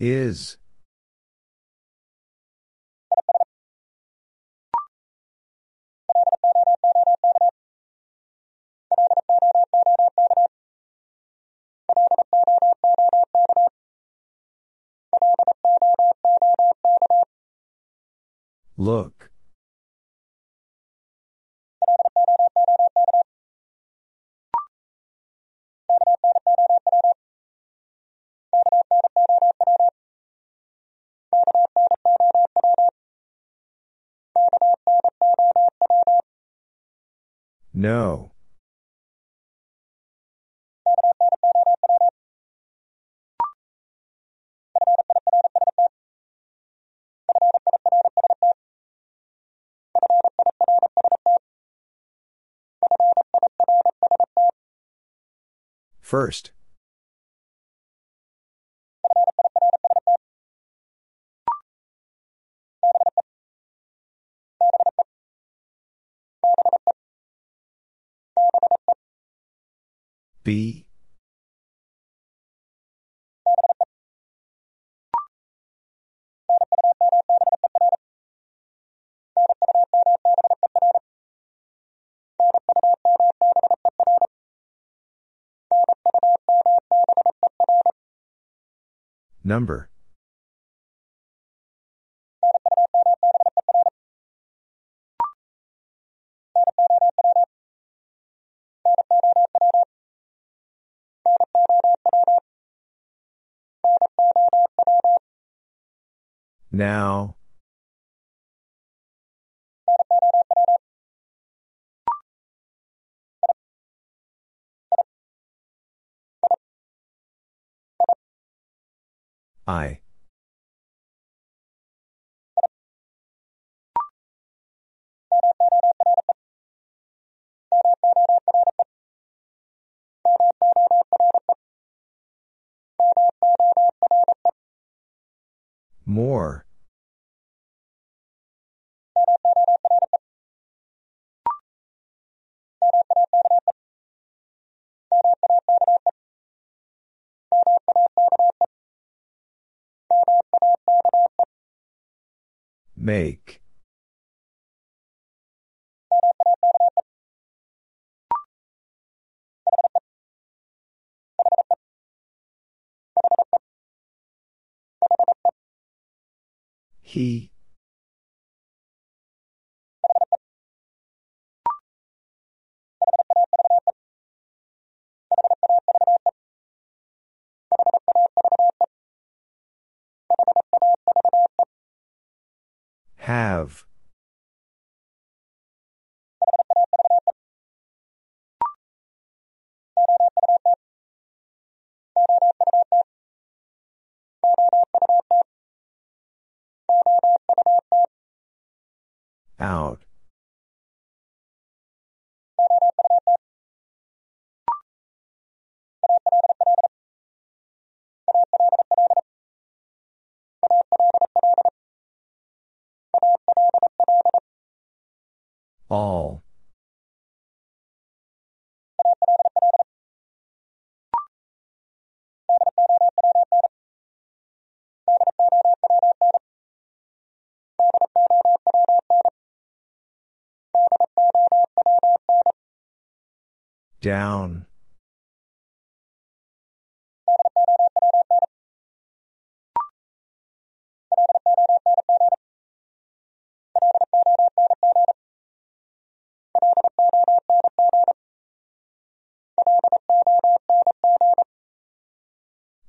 Is. Look. No. First. Be. Number. Now. I. More. Make. He. Have. Out. All. Down.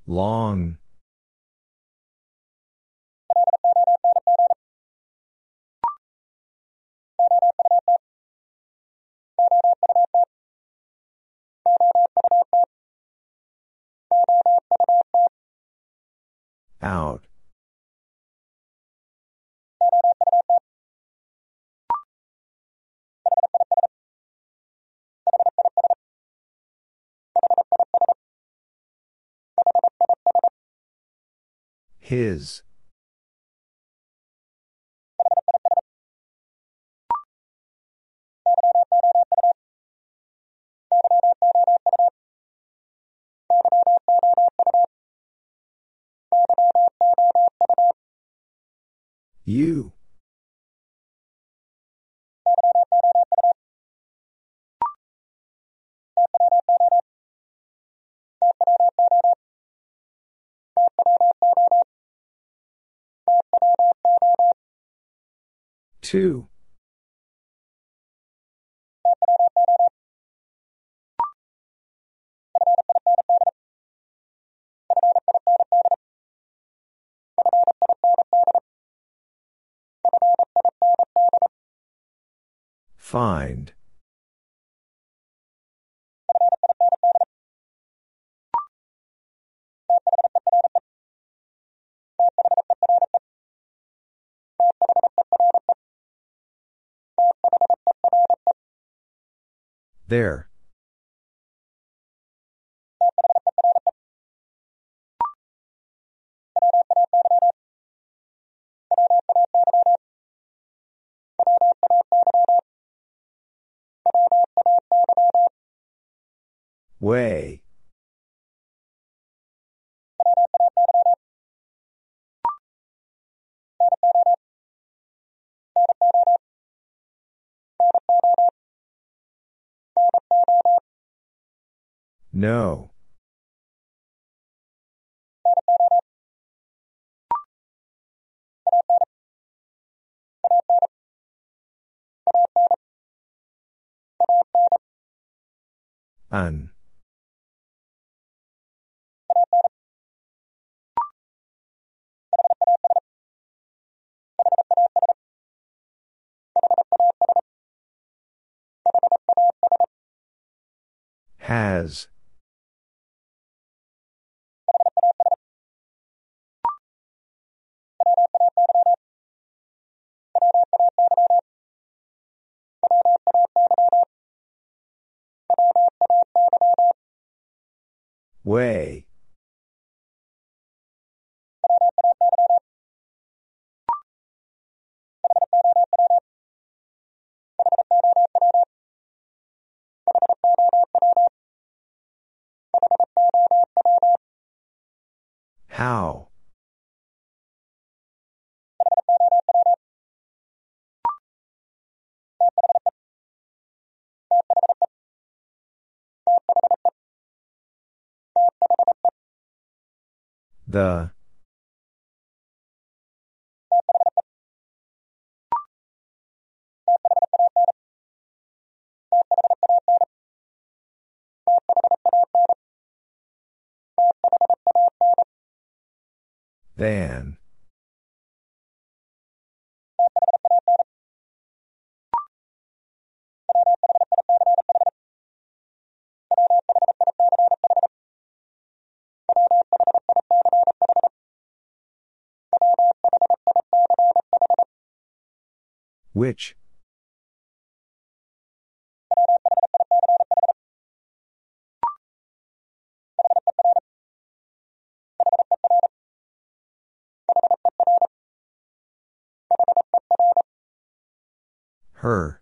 Long. Out. His. You. Two. Find. There. Way. No. An. Has. Way. How? The. Than. Which? Her.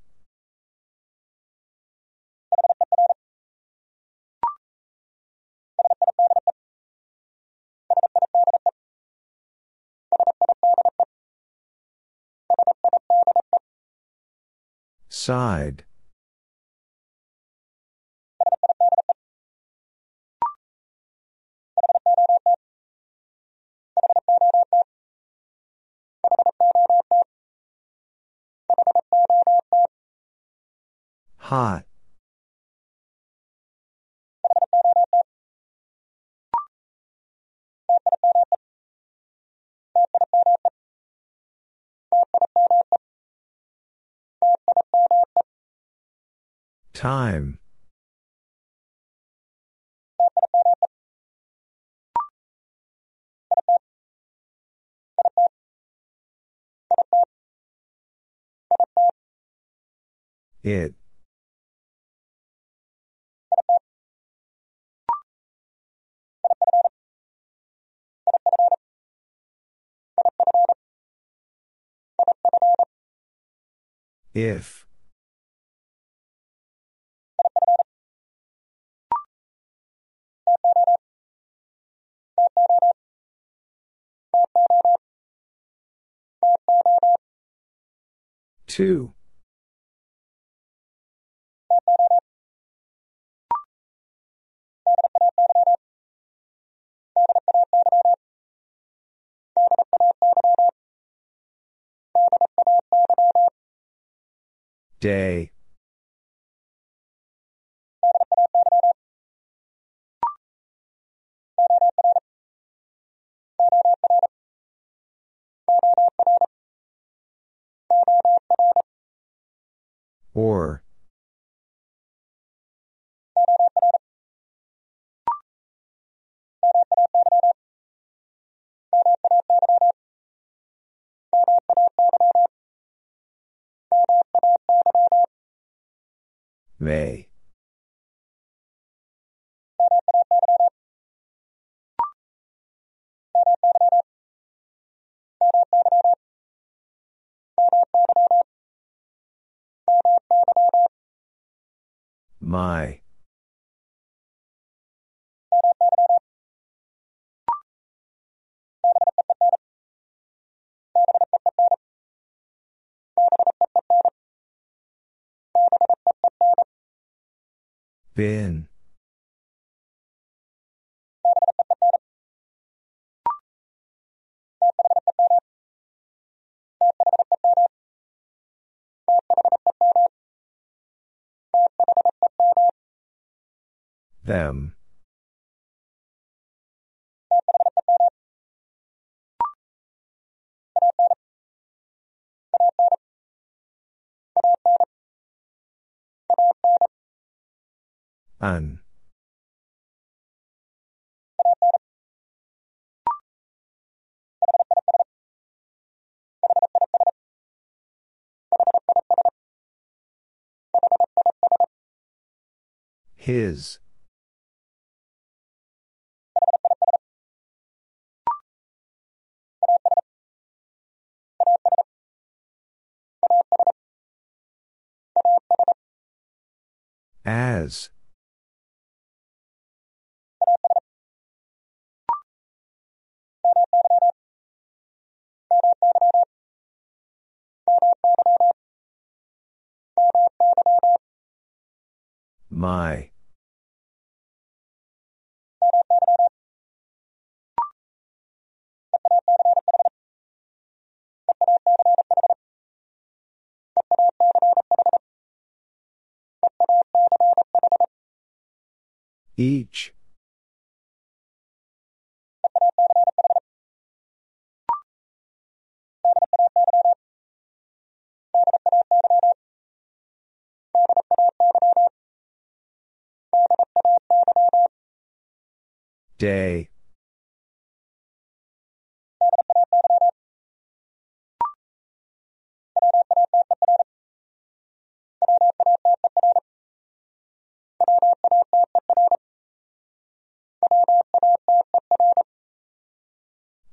Side. Hot. Time. It. If. Two. Day. Or. May. My. Been. Them. An. His. As. My. Each. Day.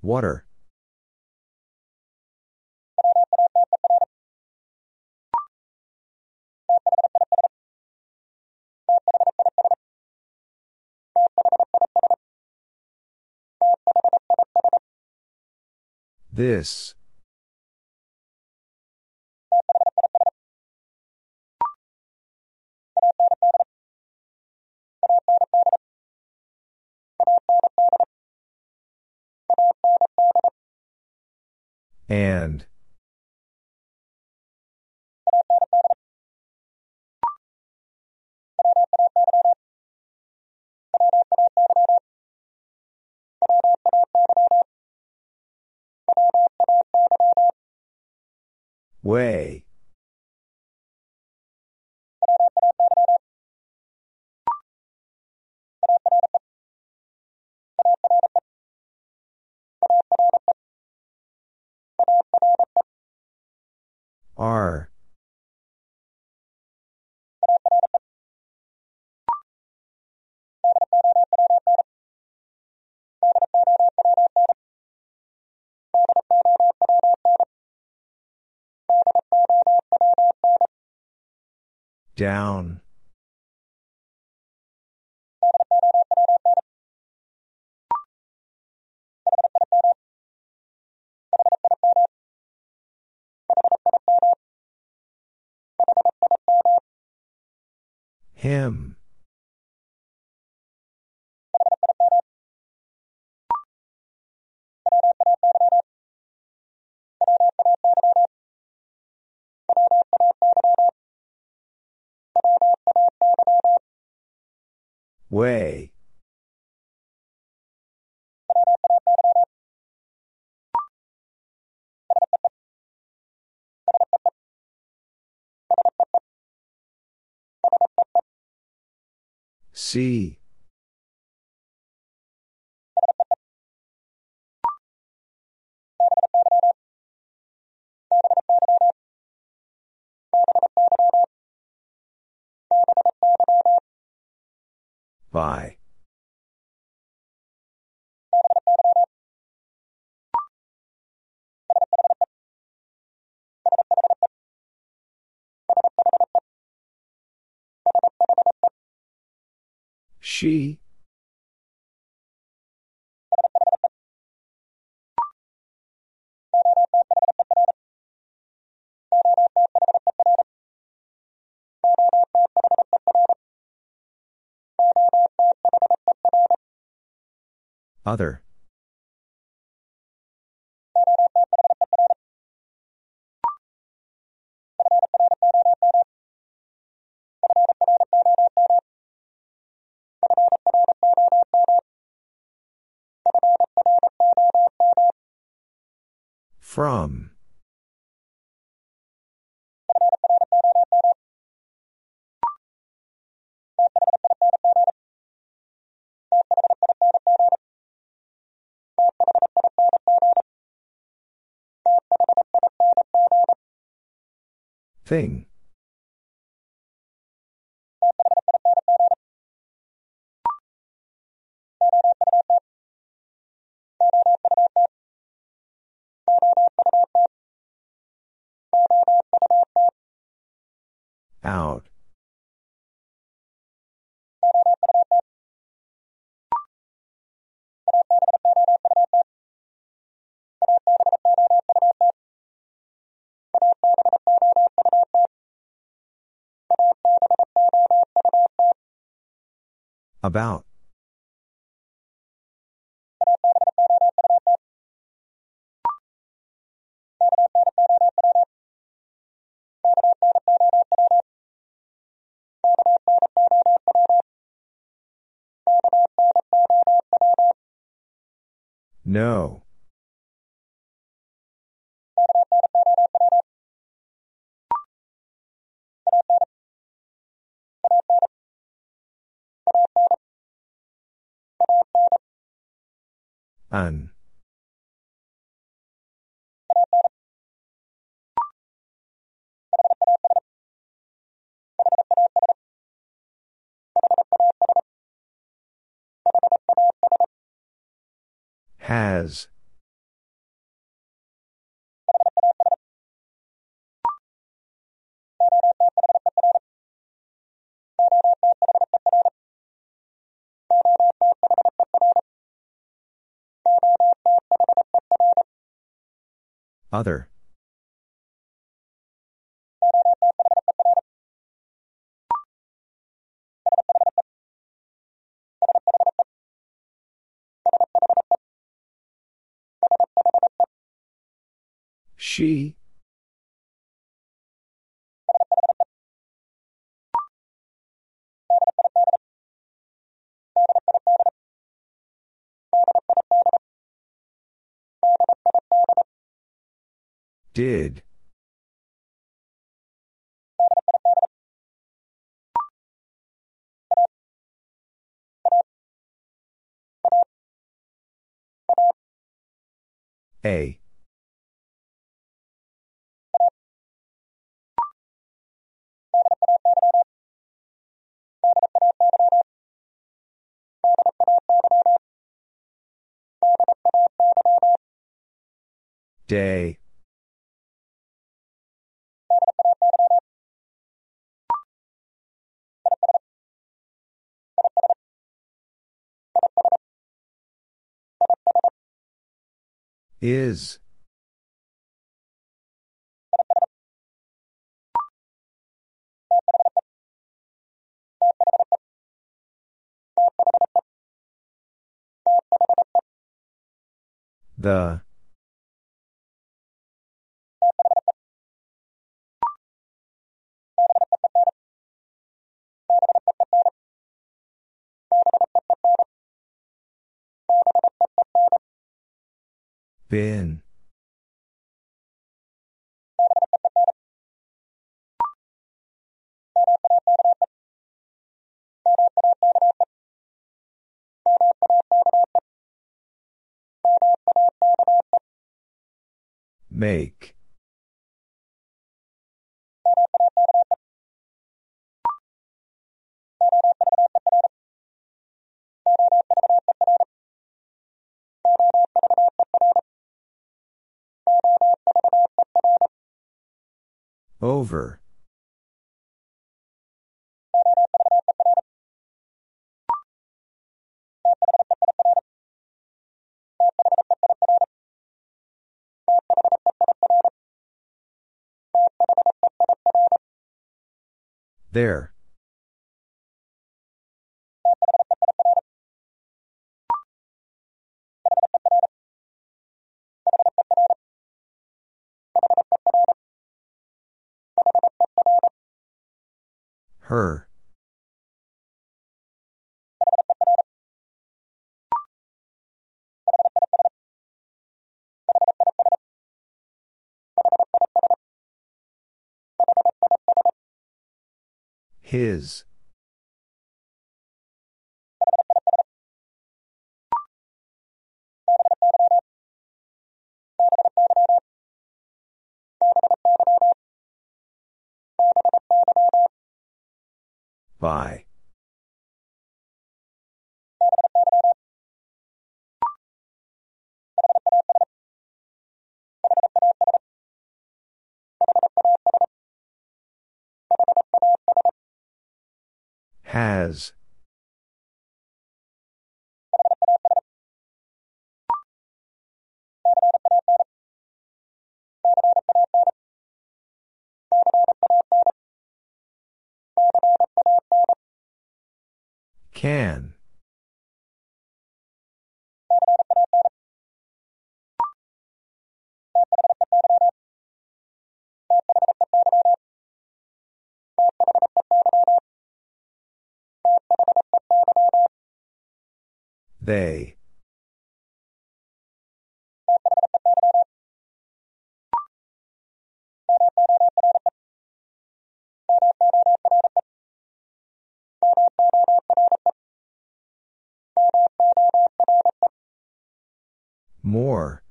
Water. This. And. Way. Are. Down. Him. Way. See. By. She. Other. From. Thing. Out. About. No. An. Has. Other. She. Did. A. Day. Is. The. Been. Make. Over. There. Her. His. By. Has. Can. They. More.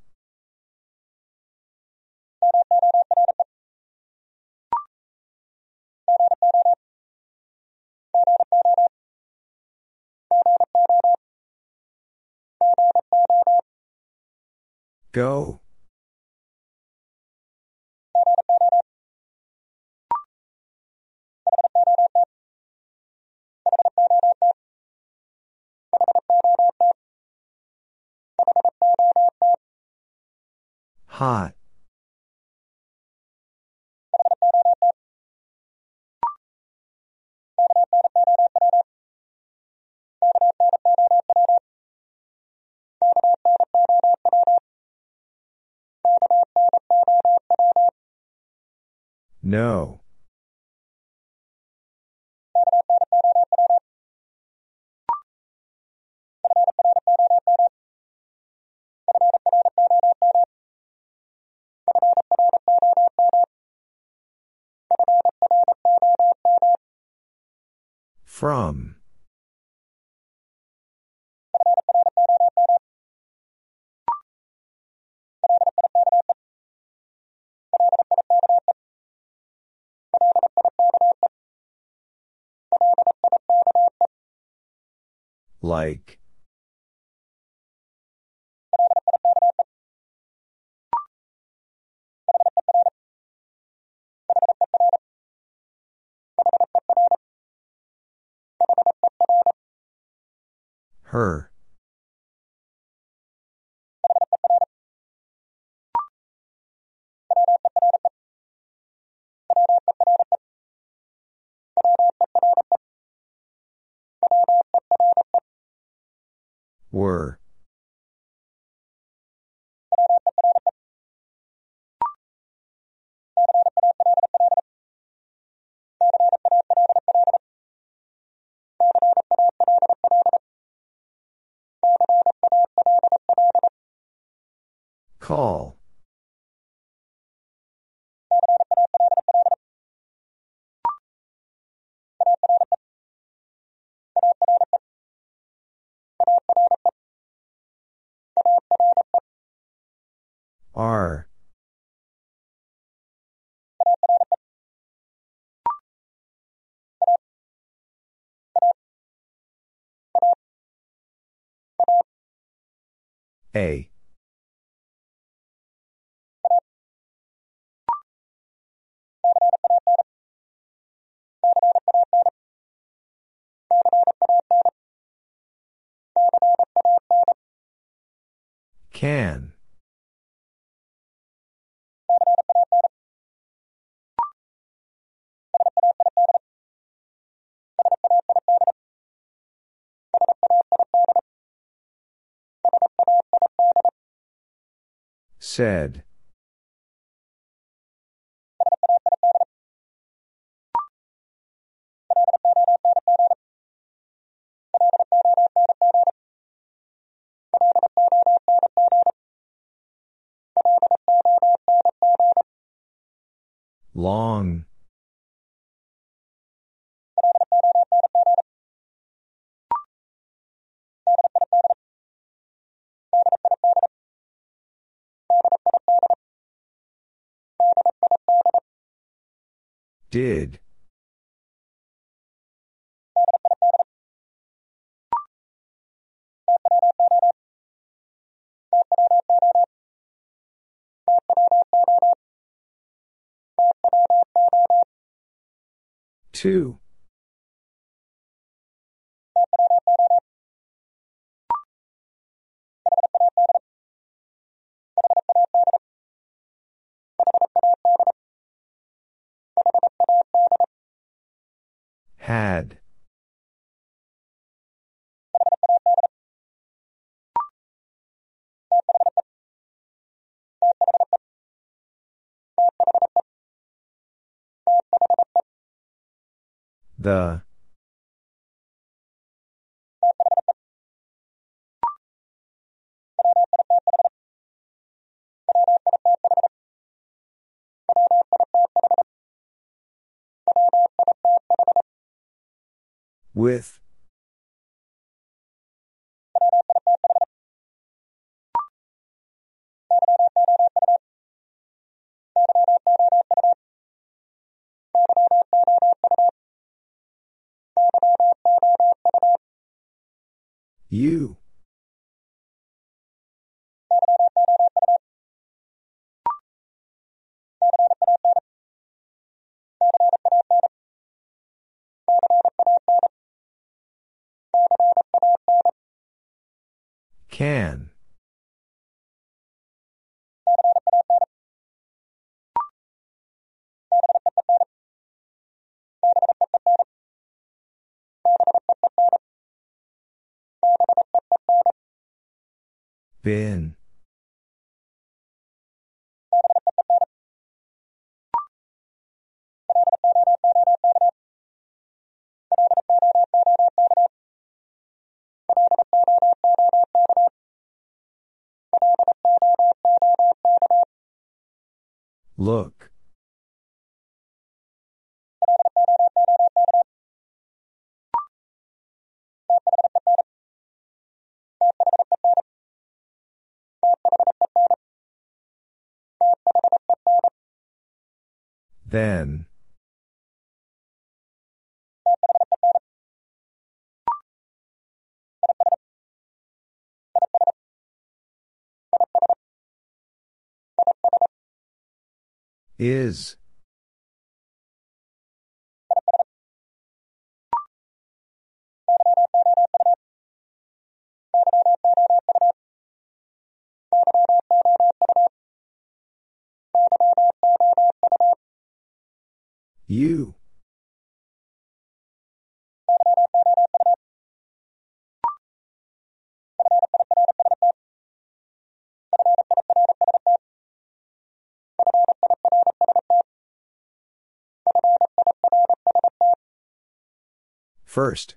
Go. Hot. No. From. Like. Her. Were. Call. Are. A. Can. Said. Long. Did. Two. Had. The. With. You. Can. Been. Look. Then. Is. You. First.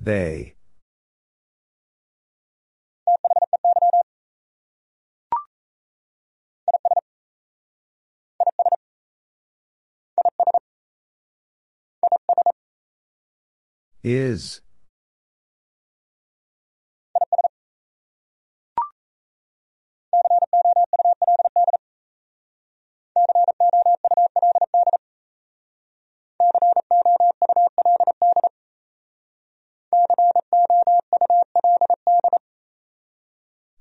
They. Is.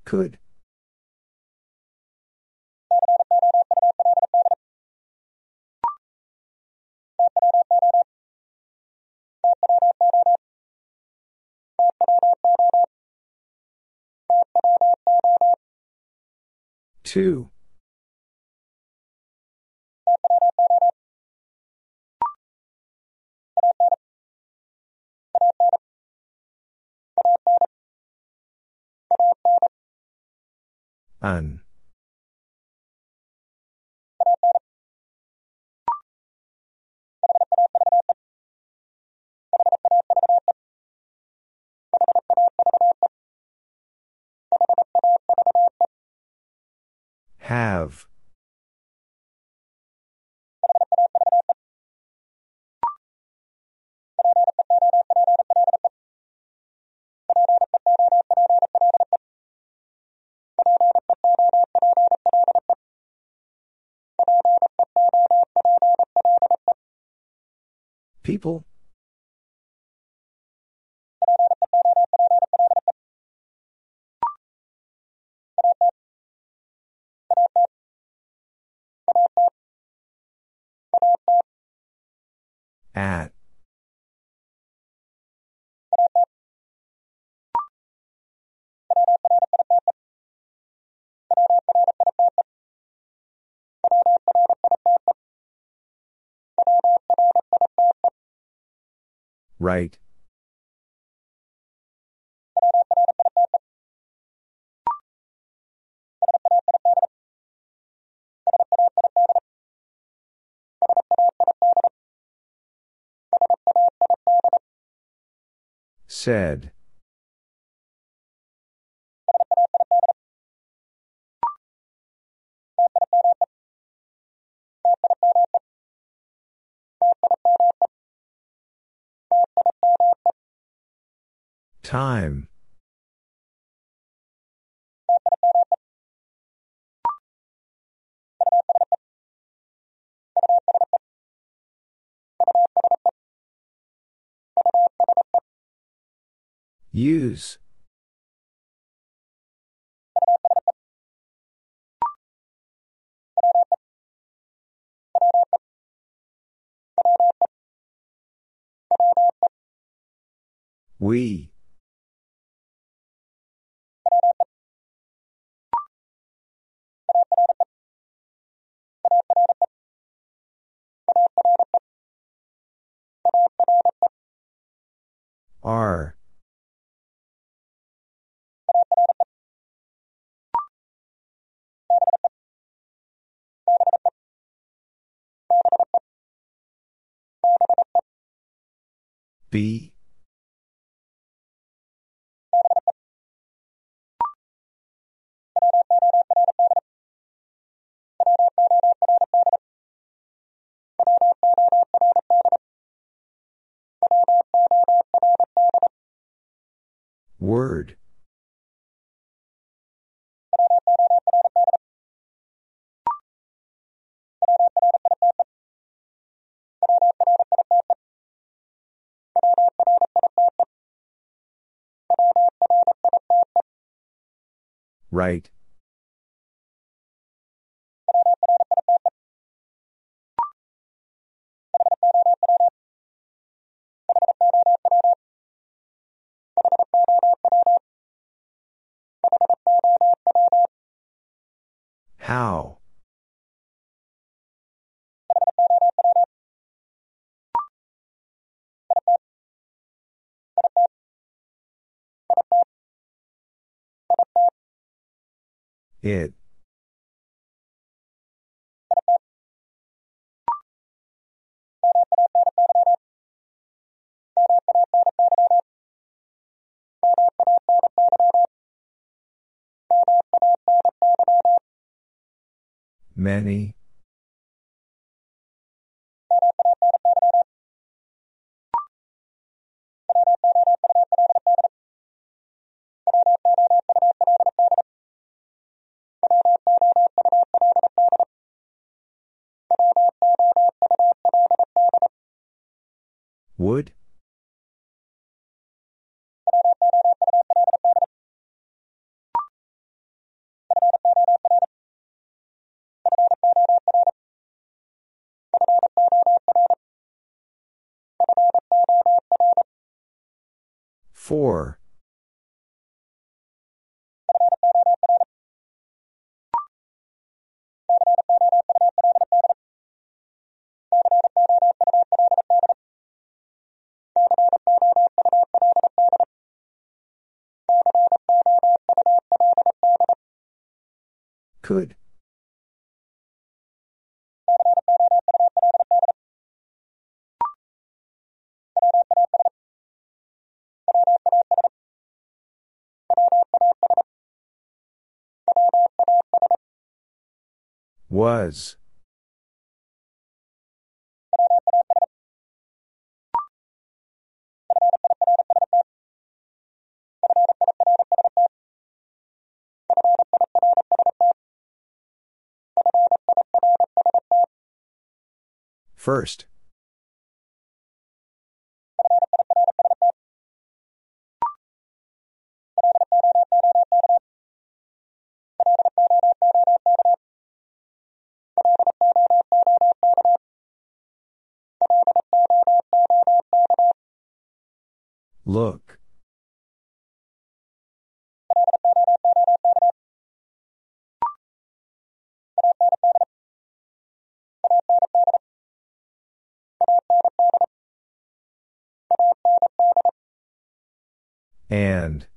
Could. Two. An. Have. People? At. Right. Said. Time. Use. We. Are. Be. Word. Right. How? It. Many. Would? Four. Was. First. Look. And.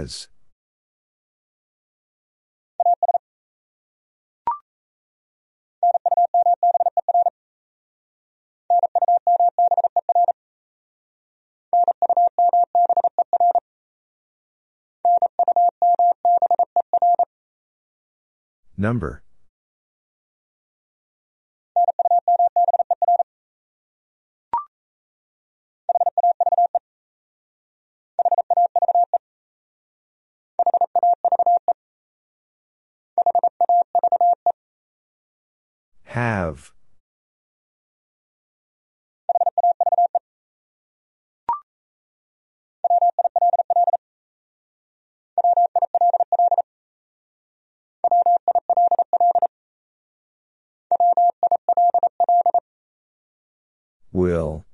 As. Number. Will.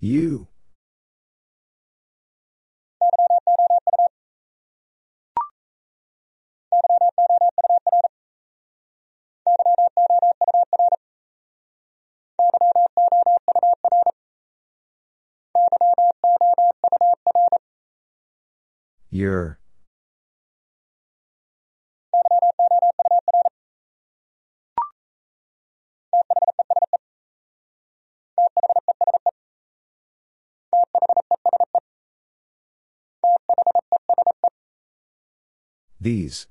You. Your. These.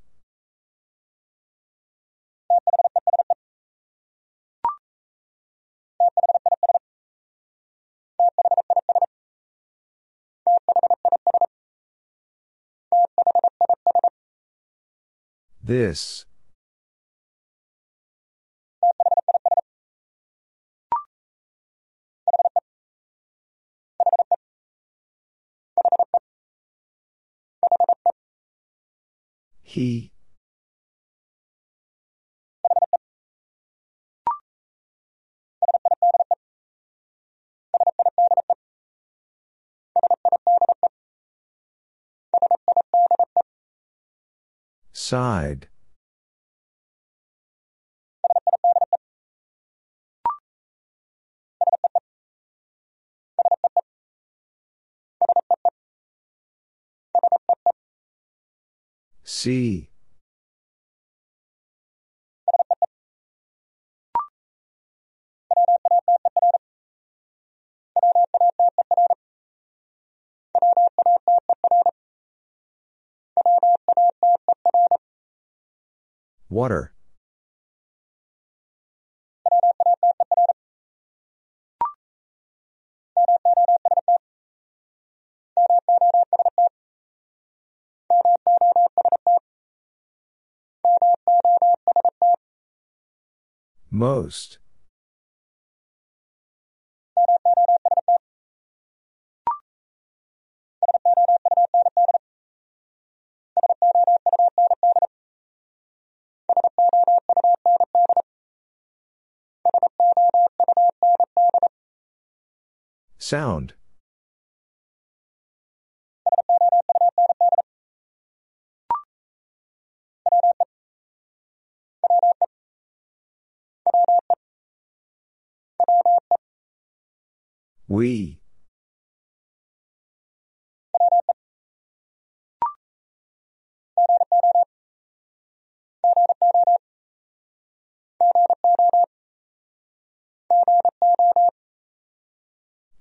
This. He. Side. See. Water. Most. Sound. We.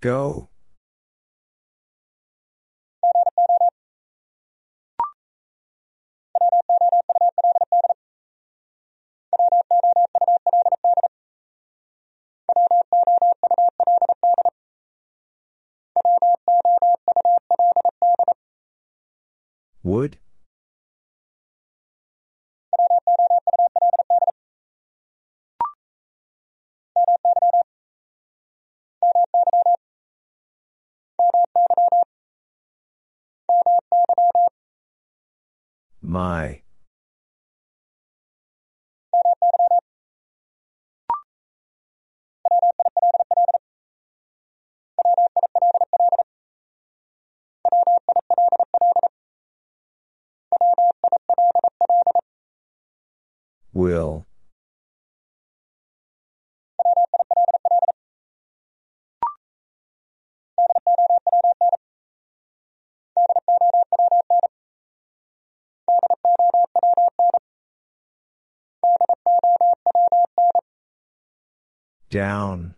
Go. Would? My. Will. Down.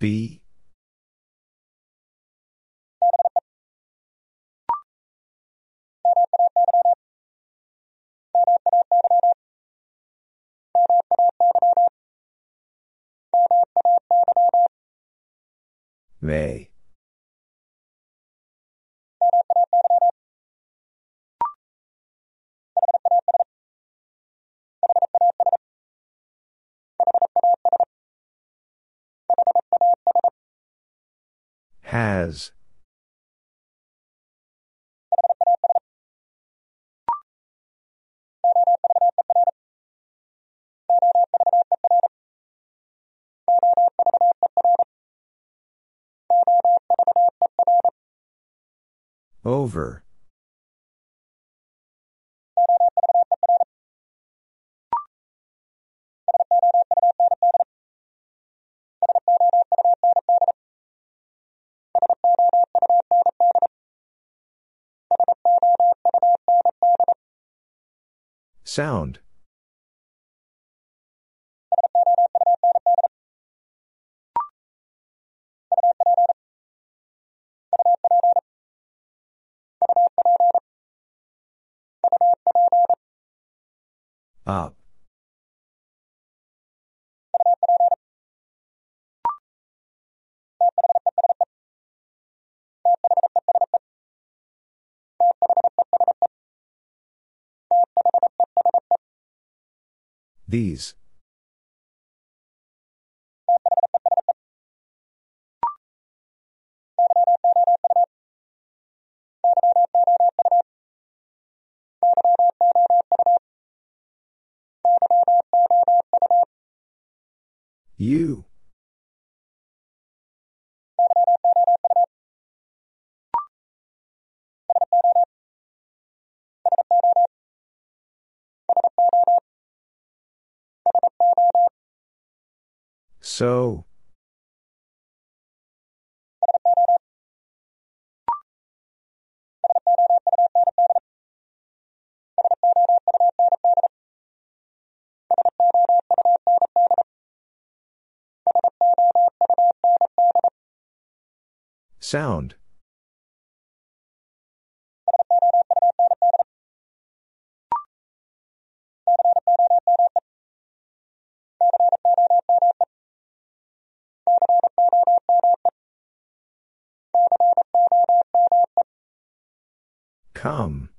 Be. May. Has. Over. Sound. Up. These. You. So. Sound. Come.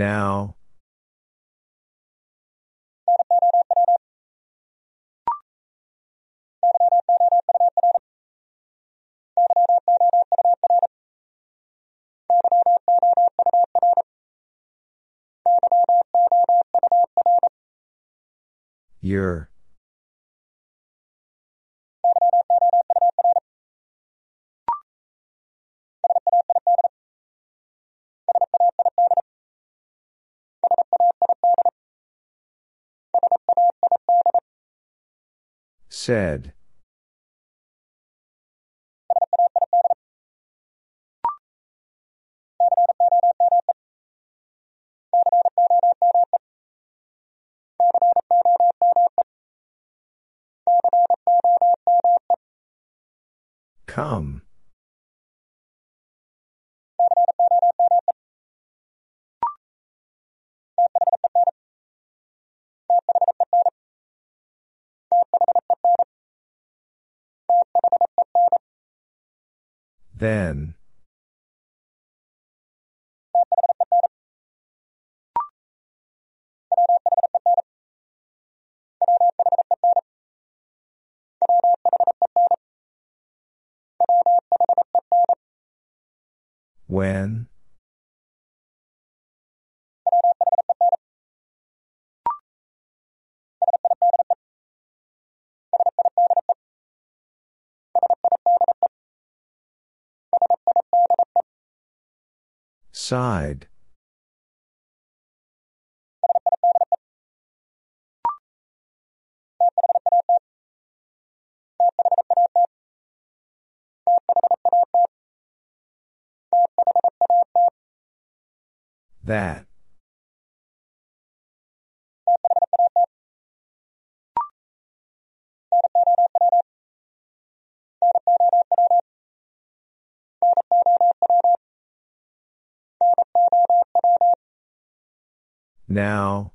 Now. Your. Said. Come. Then. When? Side. That. Now.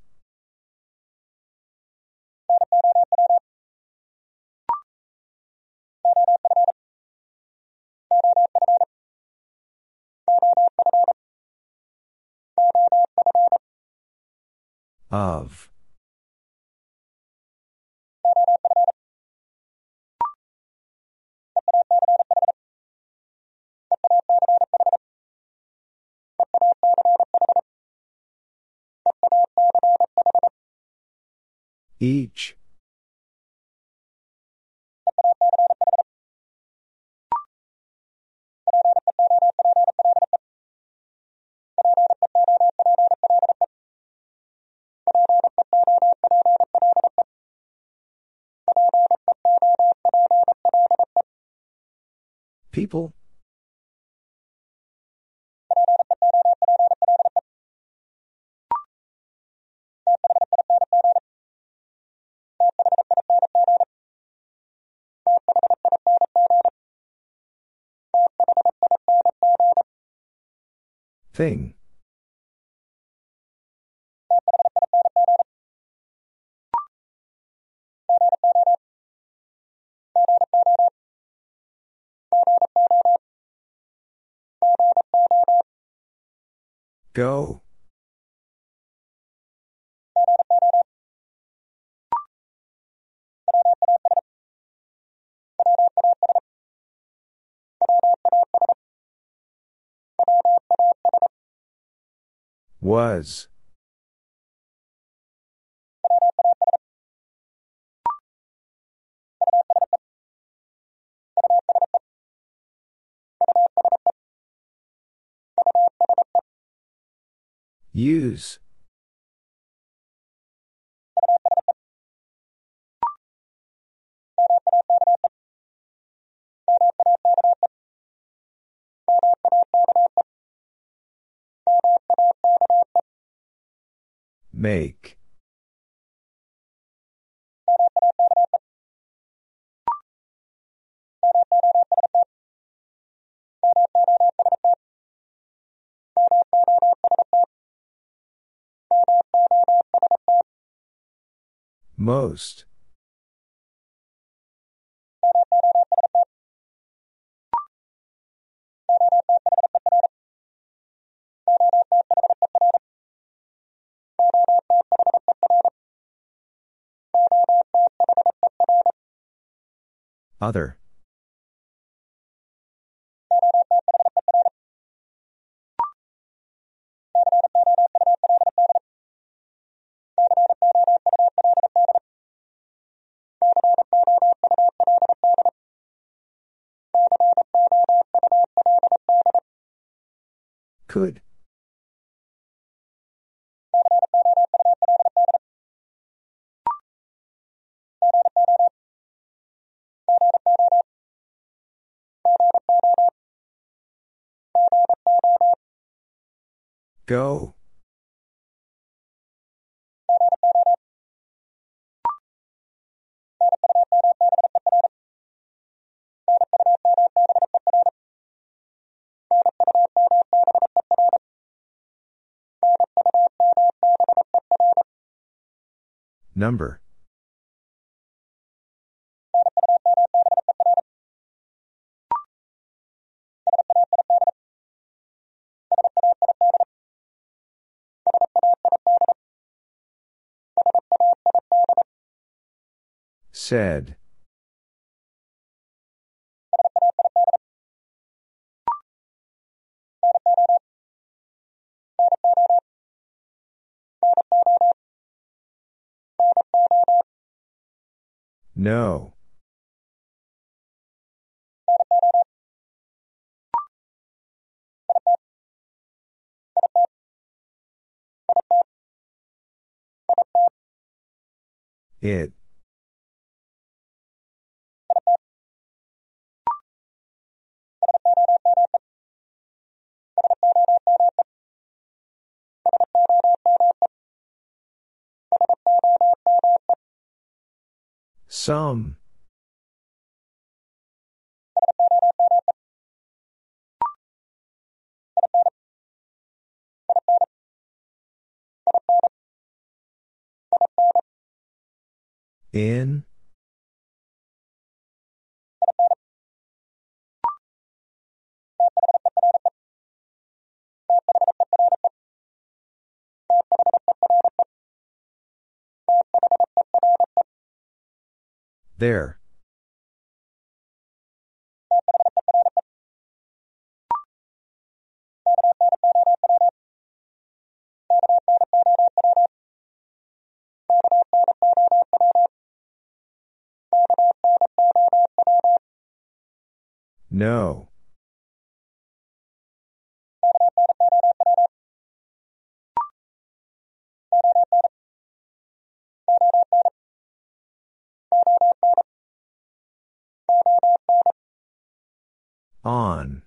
Of. Each. People? Thing. Go. Was. Use. Make. Most. Other. Could. Go. Number. Said. No. It. Some. In. There. No. On.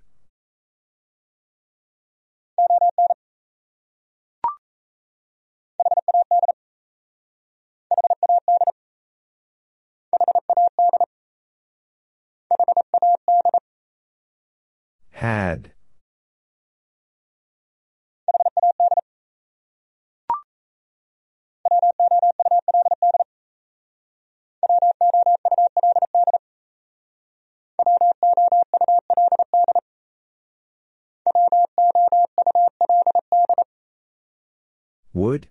Had. Would?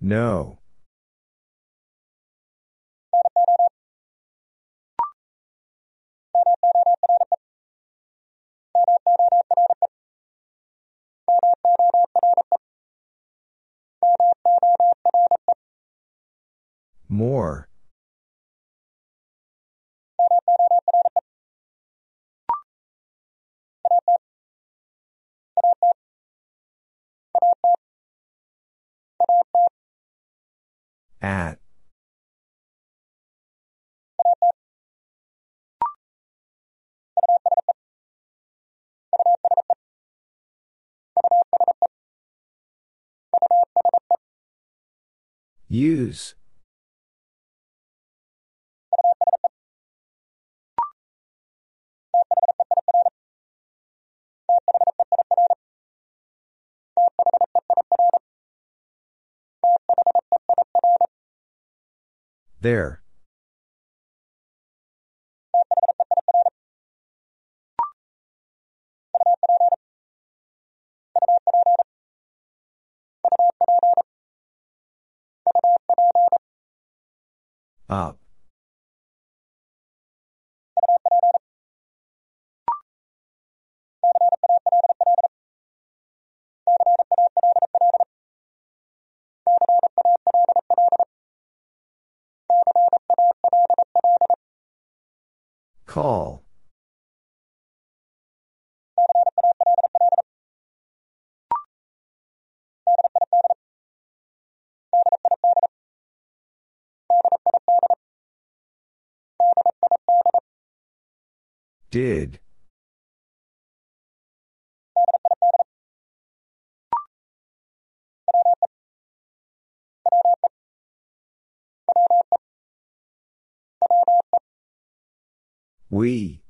No. More. At. Use. There. Up. Call. Did. We.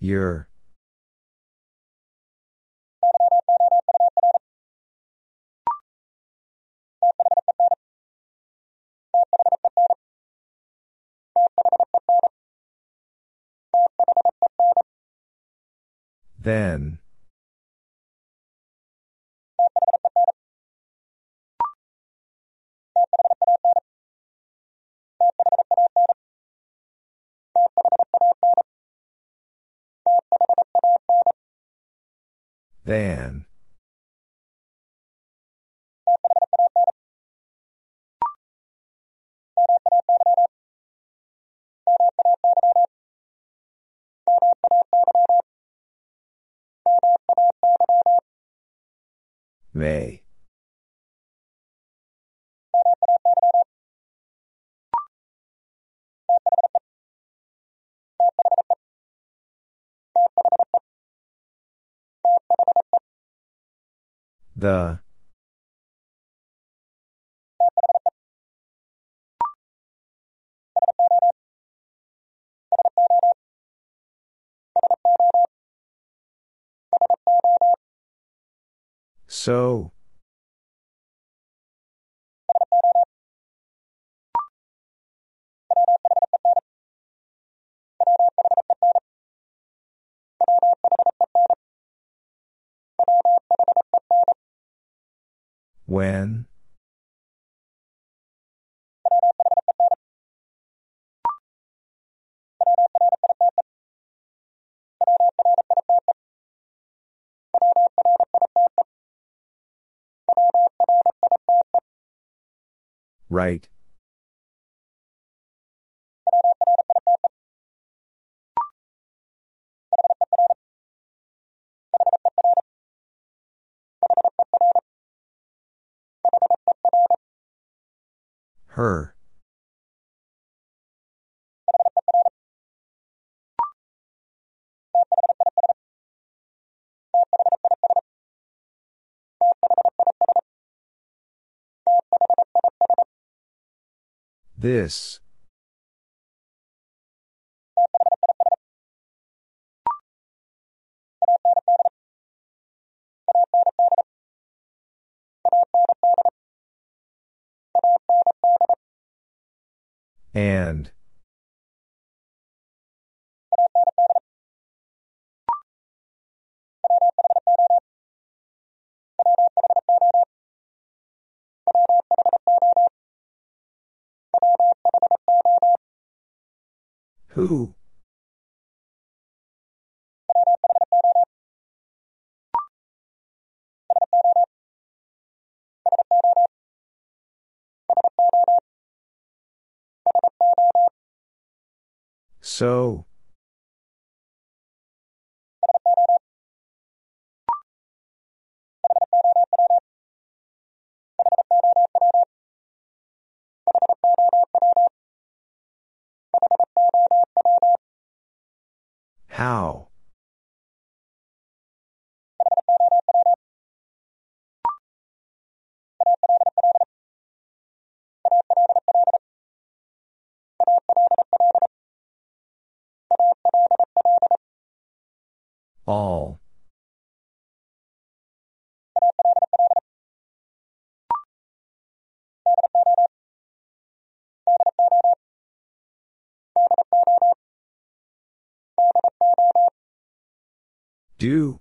Your. Then. Than. May. The. So. When? Right. Her. This. And. Who? So. How? All. Do.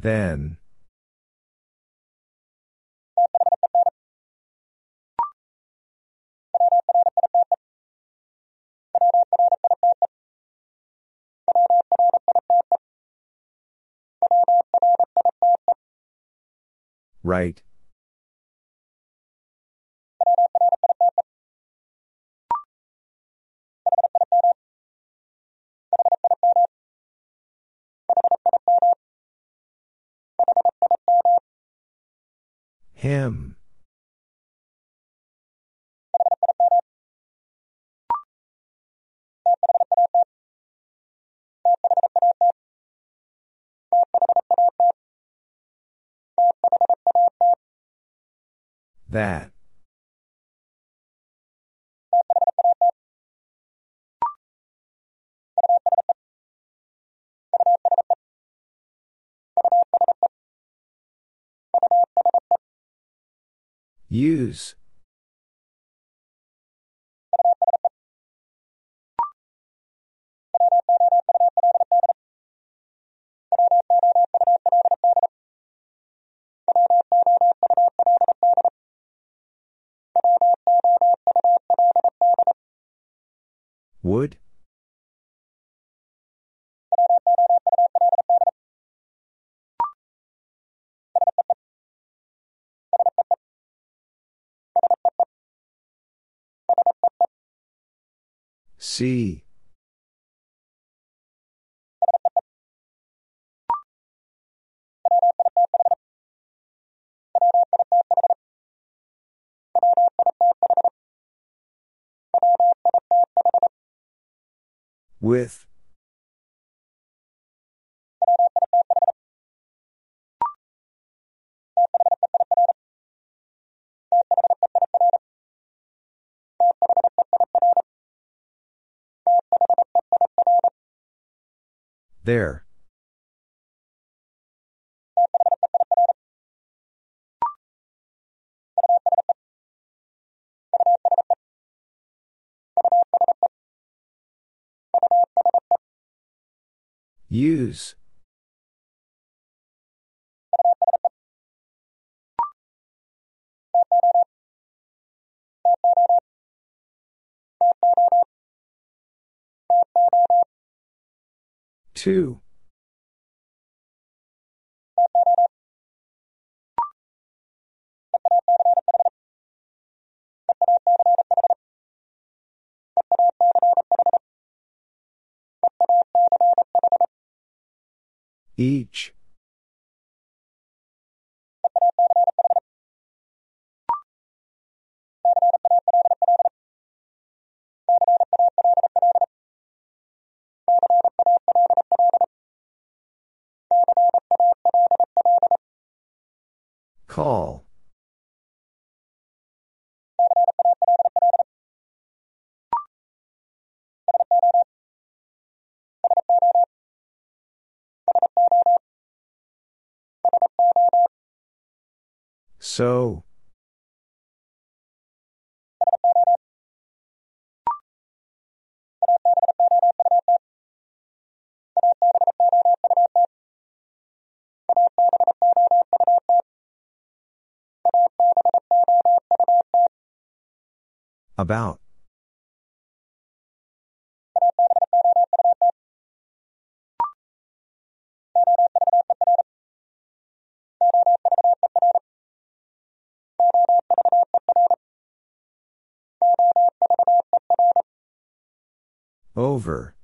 Then. Right. Him. That. Use. Would? See. With. There. Use. Two. Each. Call. So. About. Over.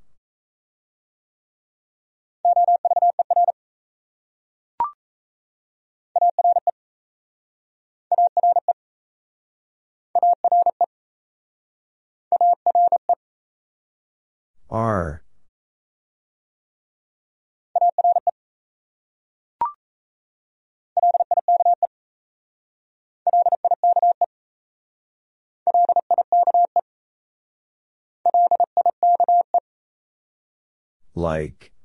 Are. Like.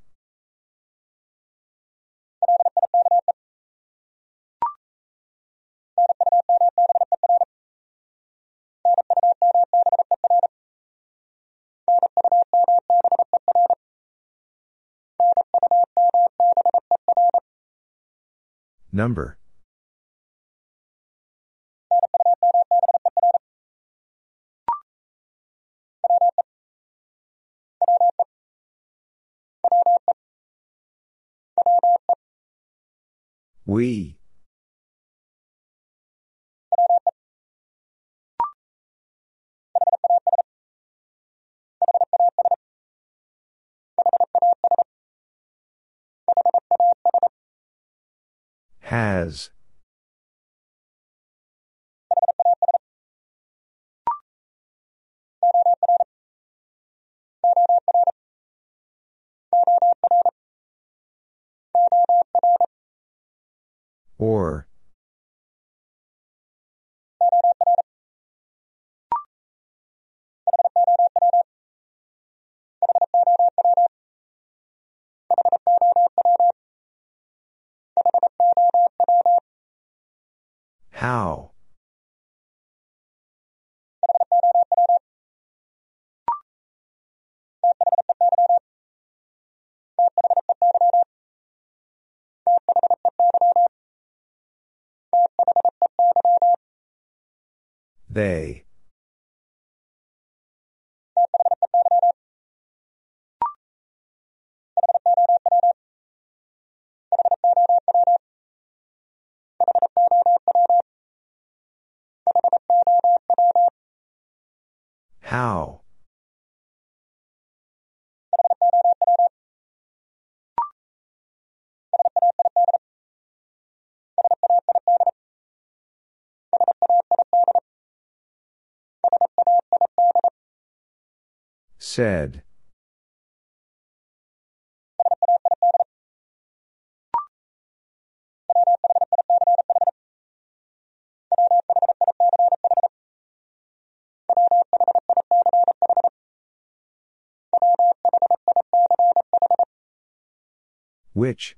Number. We. Has. Or. How? They. How? Said. Which?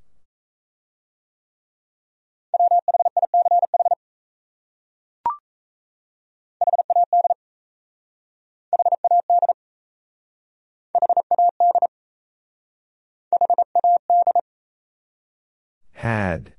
Had.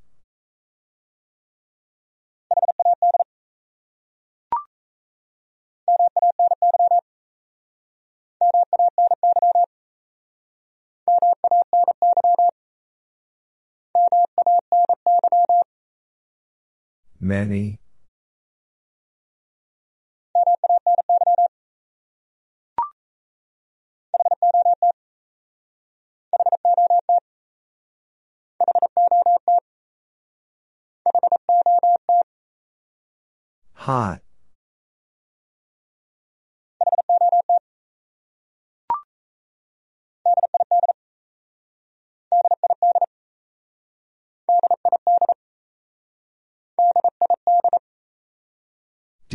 Many. Hot.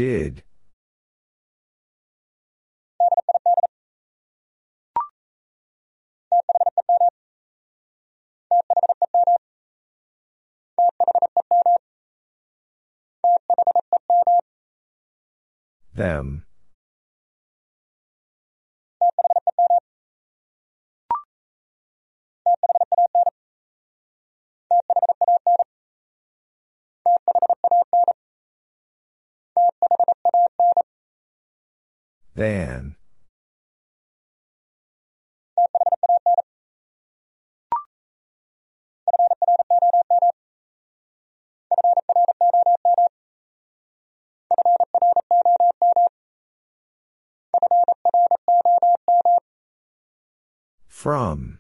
Did. Them. Than. From.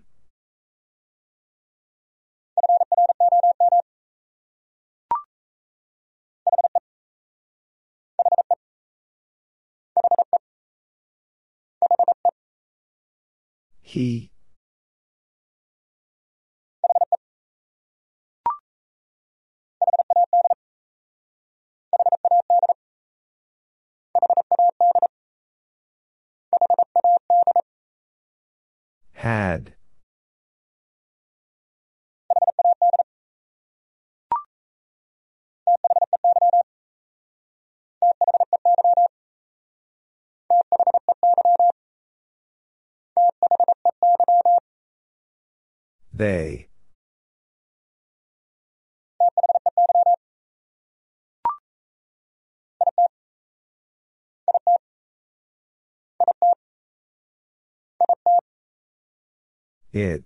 He. Had. They. It.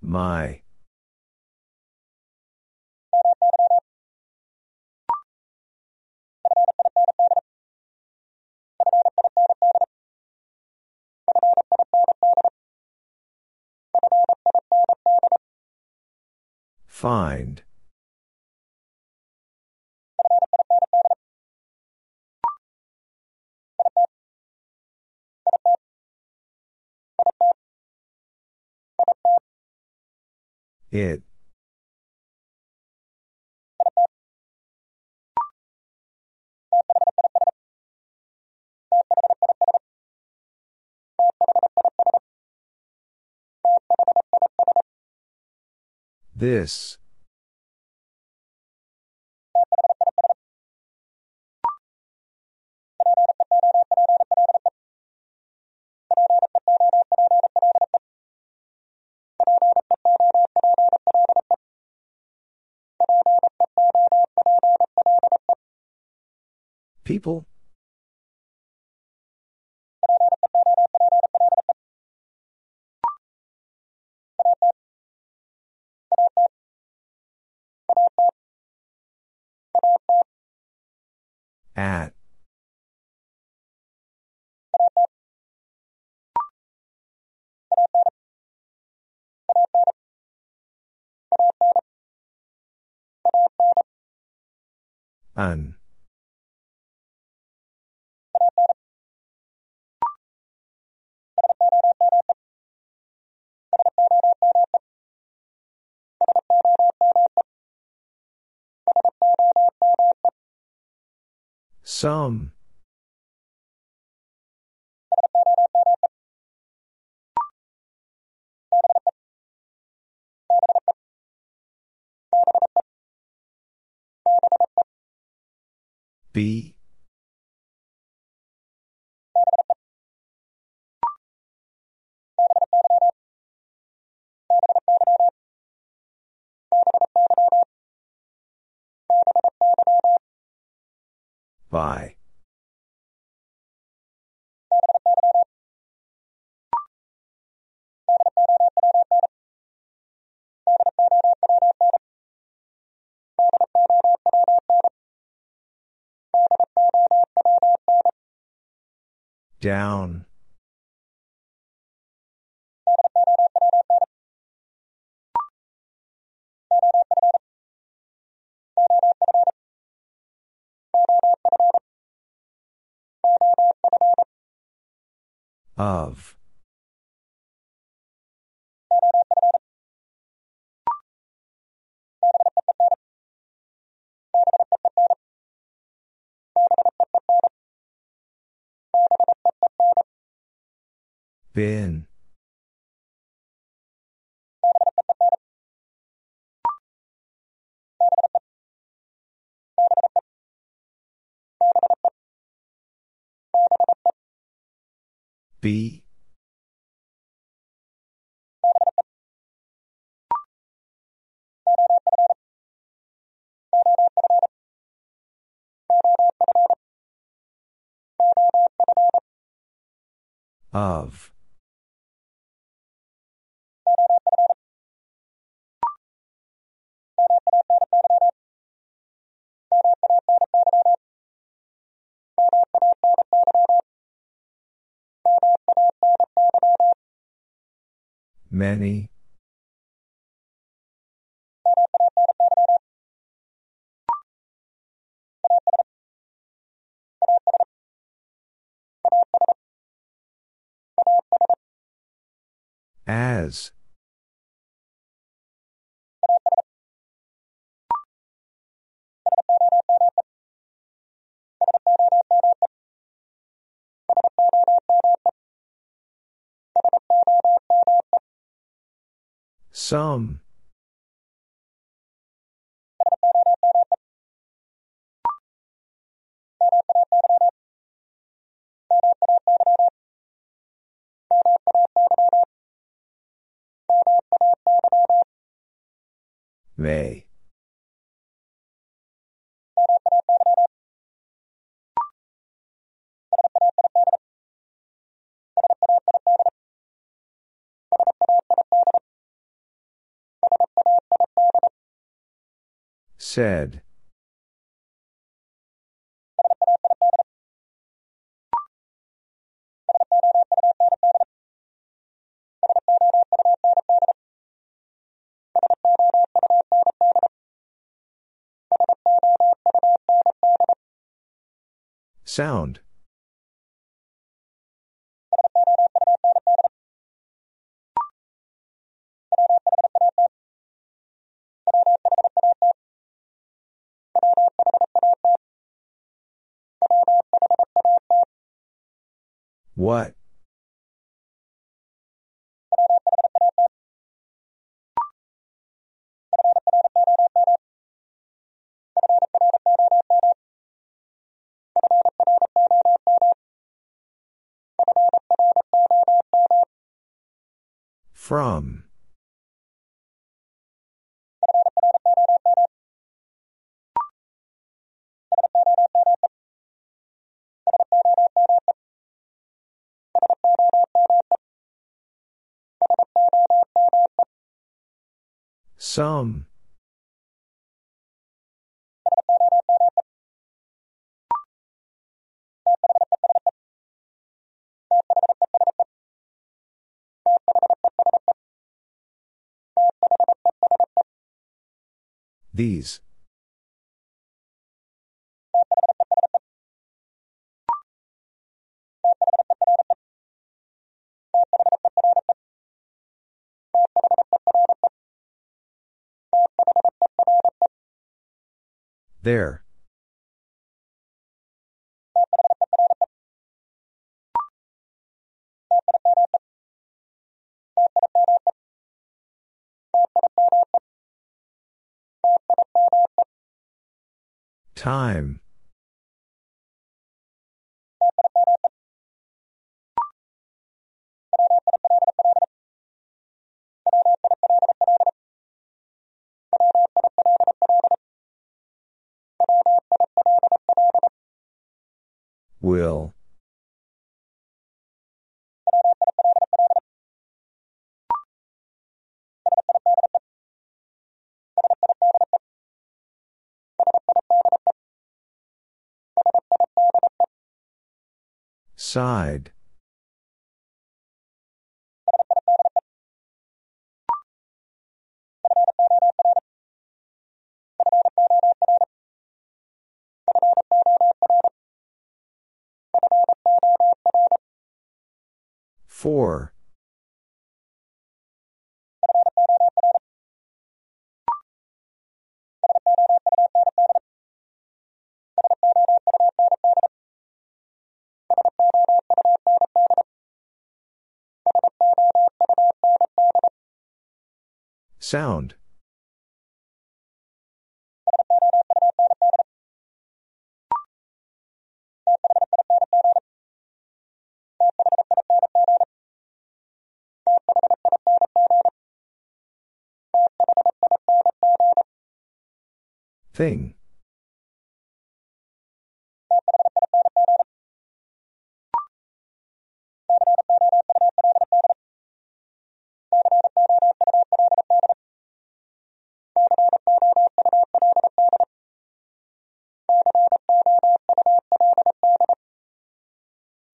My. Find. It. This. People? At. An. Some. Be. By. Down. Of. Been. Be. Of. Many. As. Some. May. Said. Sound. What? From. Some. These. There. Time. Will. Side. For. Sound. Thing.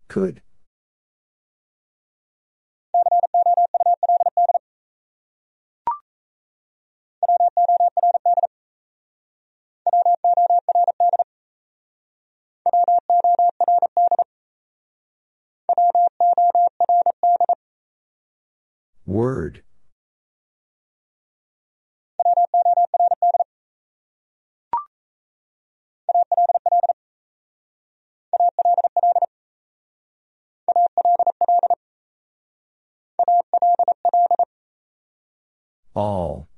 Could. Word. All.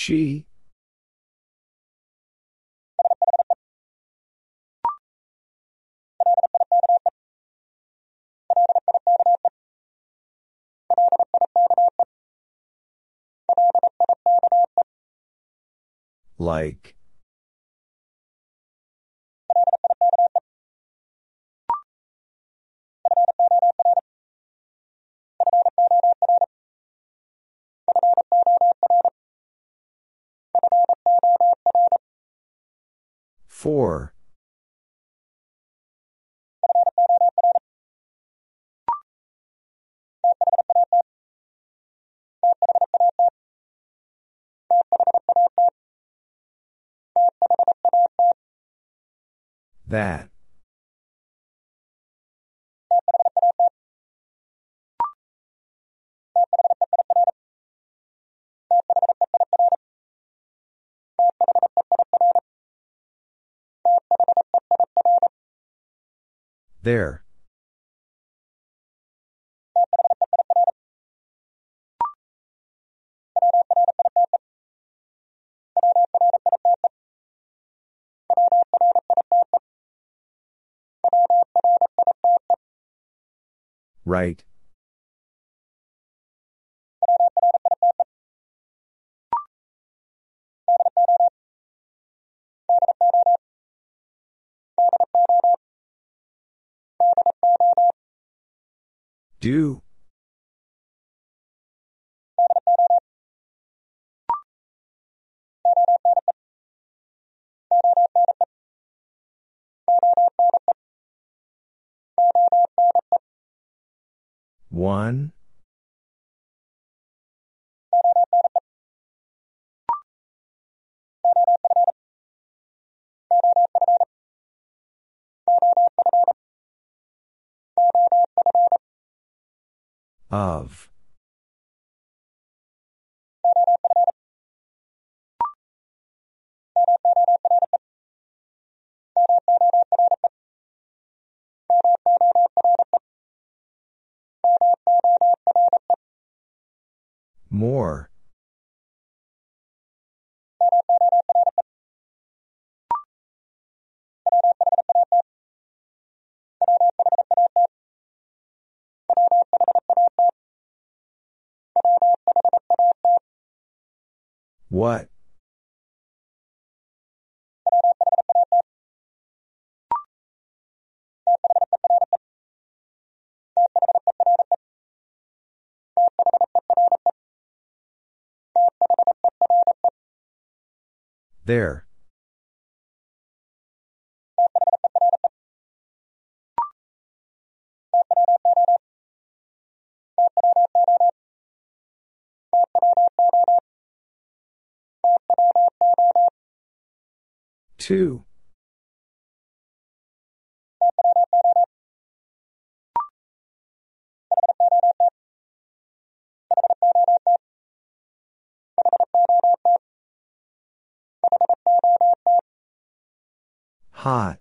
She. Like. For. That. There. Right. Do. One. Of. More. What? There. Two. Hot.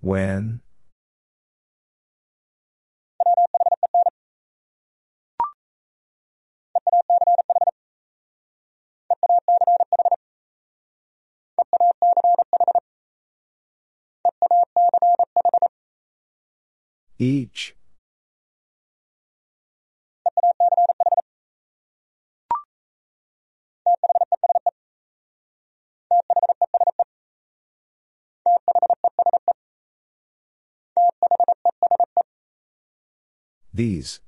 When? Each. These.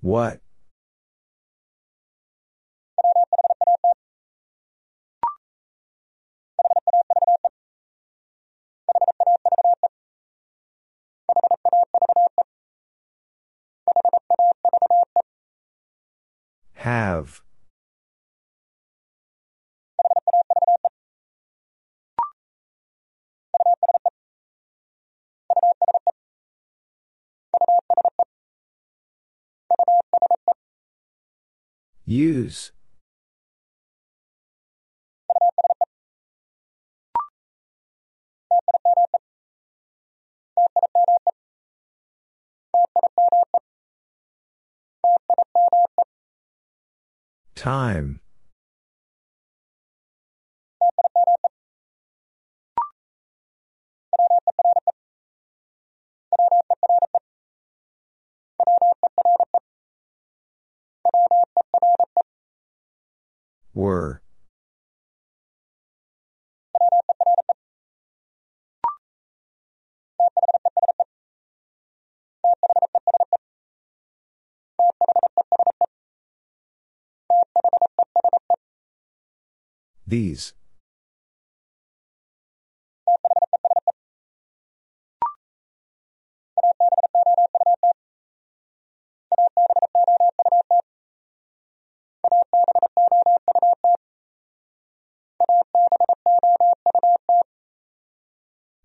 What? Have. Use. Time. Were. These.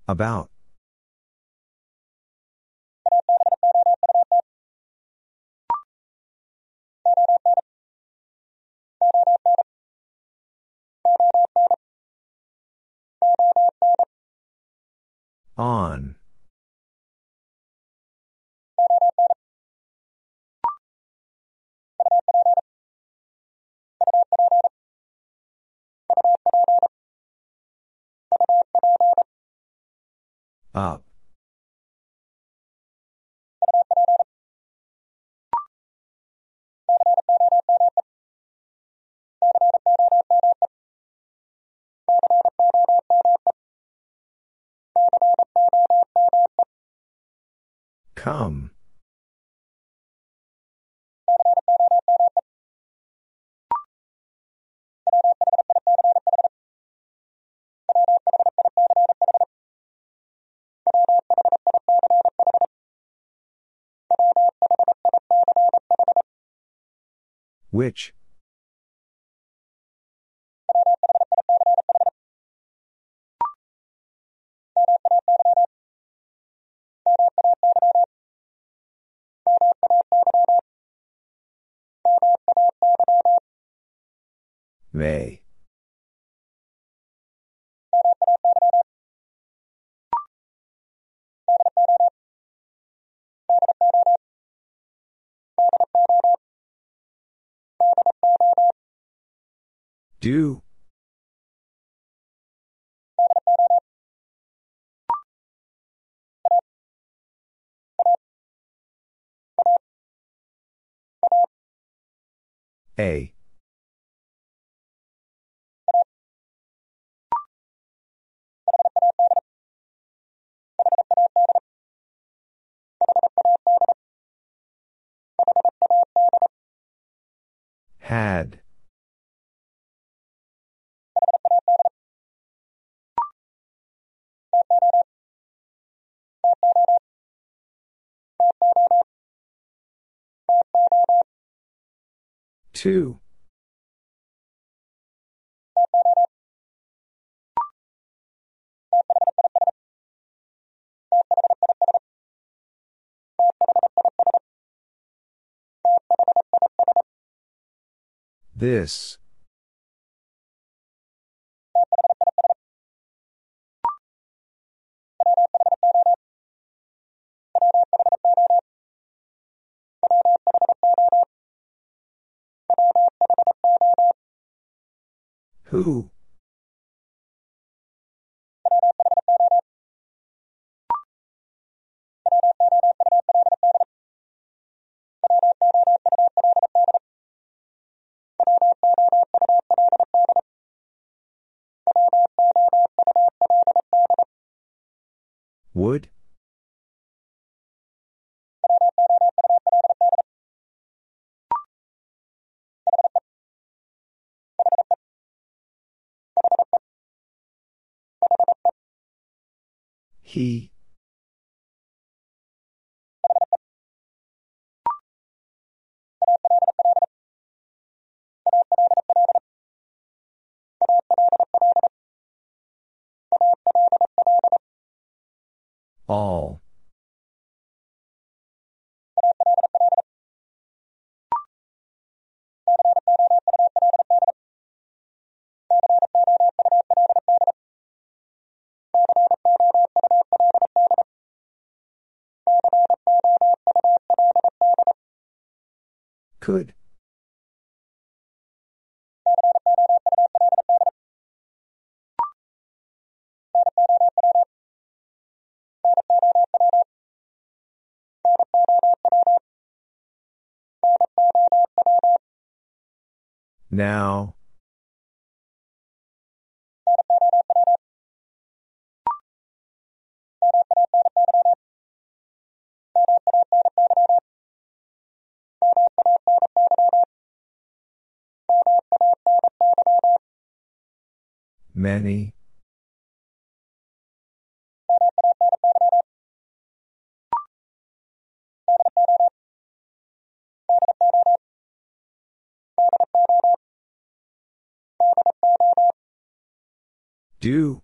About. On. Up. Come. Which? May. Do. A. Had. Two. This. Who? Would? He. All. Could. Now. Many. Do.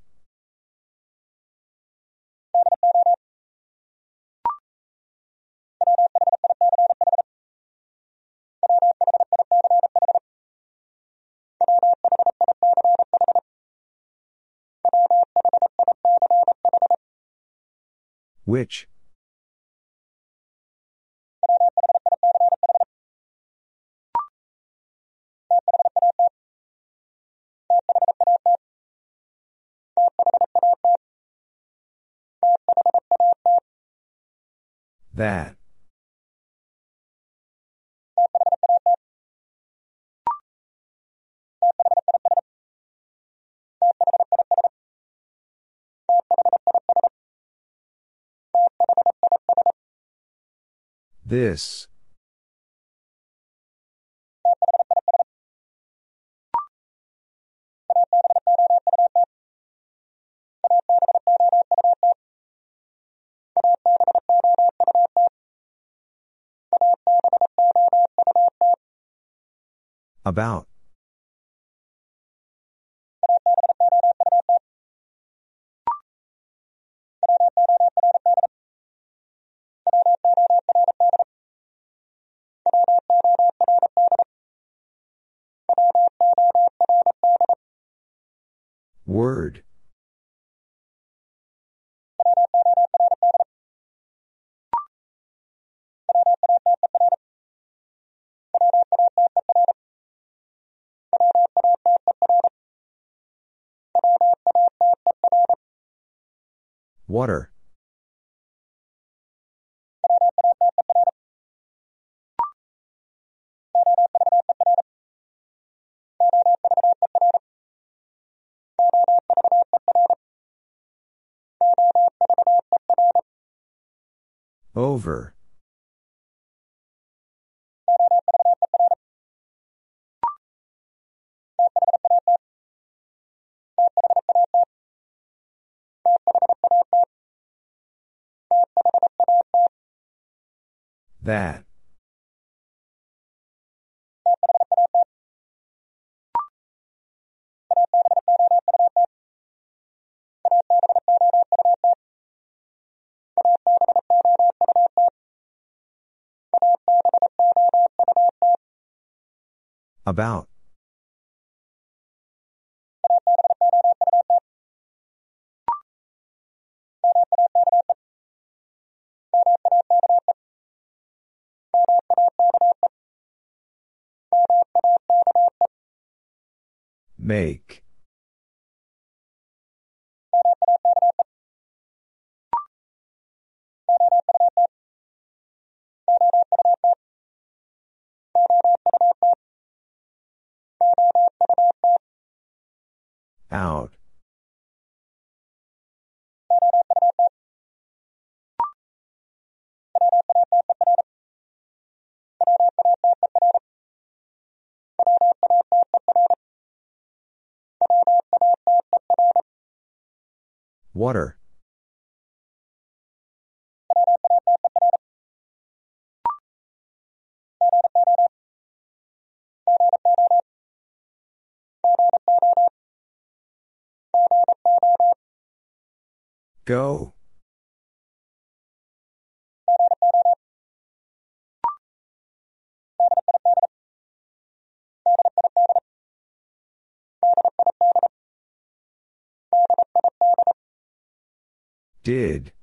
Which? That. This. About. Water. Over. That. About. Make. Water. Go. Did.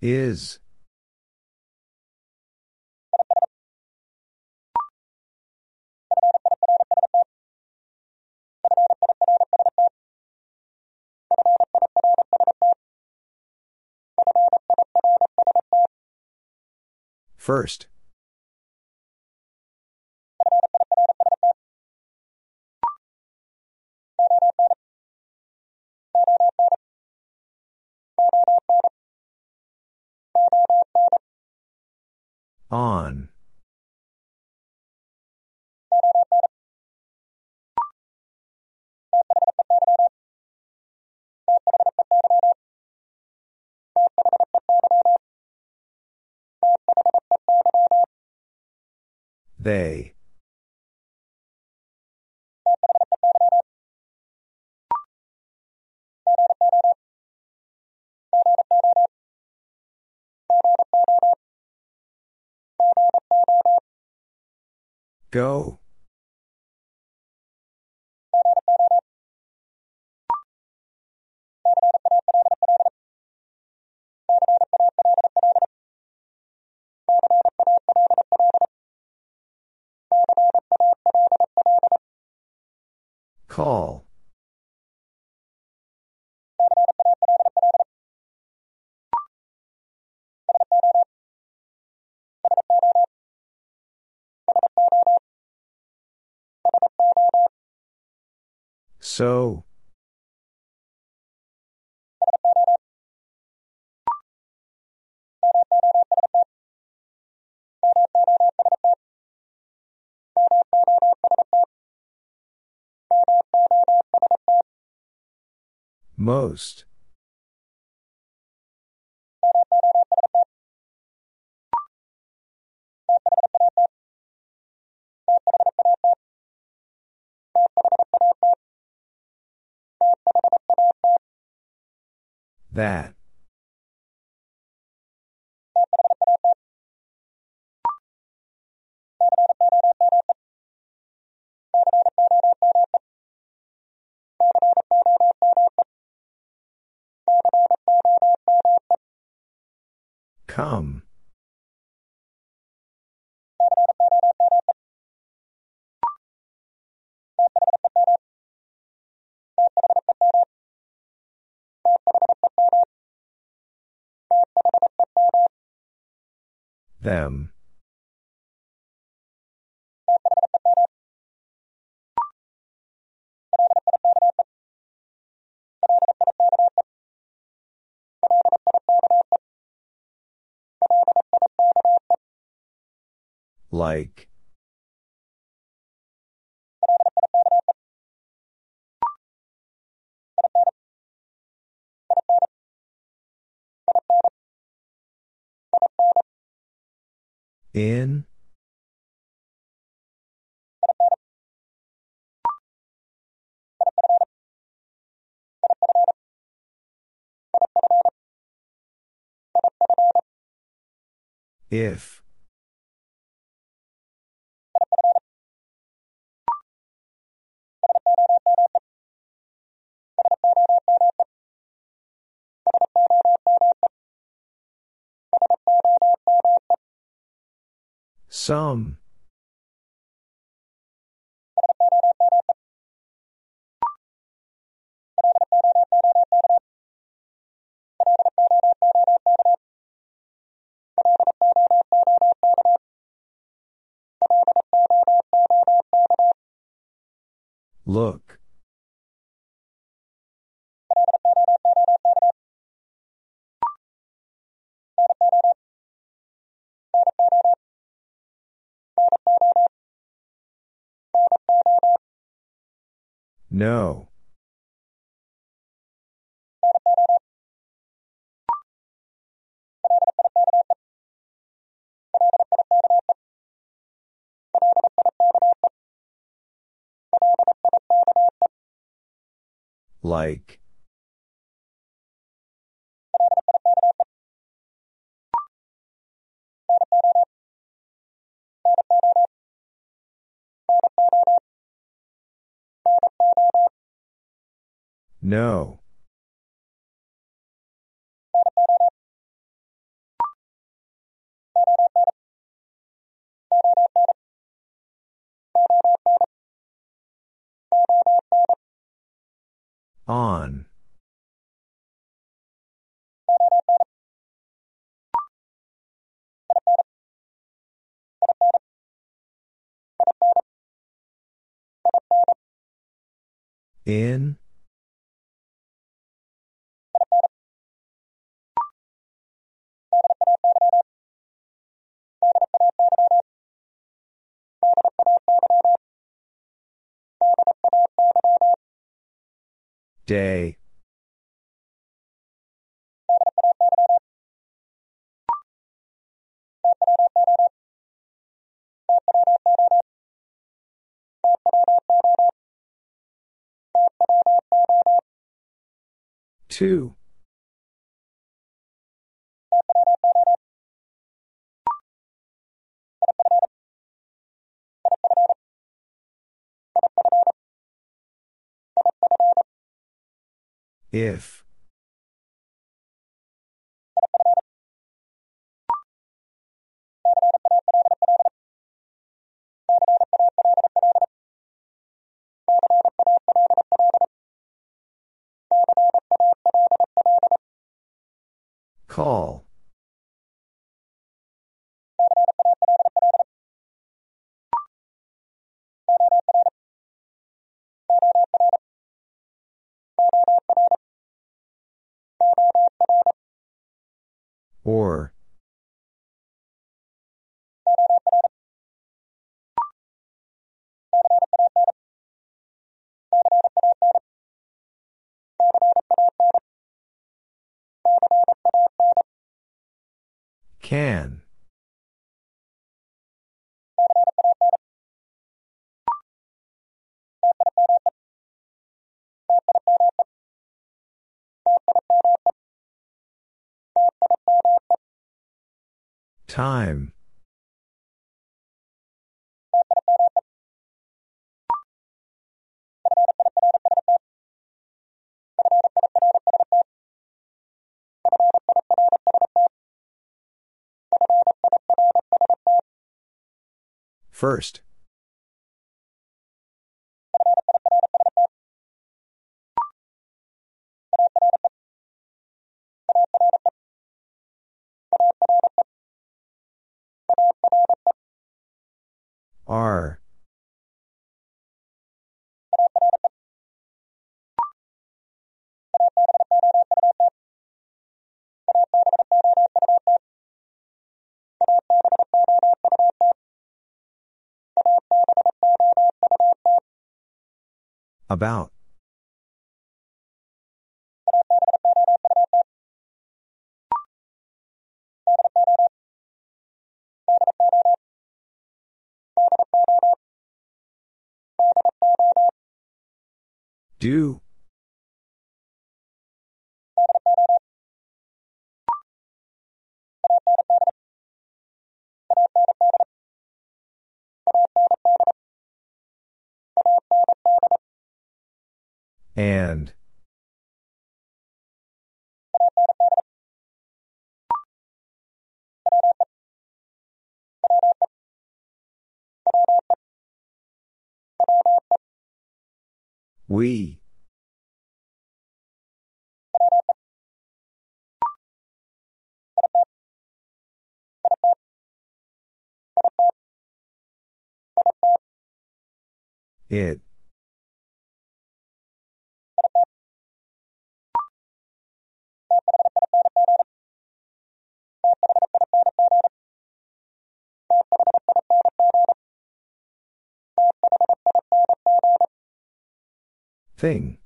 Is. First. On. They. Go. Call. So. Most. That. Come. Them. Like. In? If. Some. Look. No. Like. No. On. In. Day. Two. If. Call. Or. Can. Time. First. Are. About. Do. And. We. It. Thing.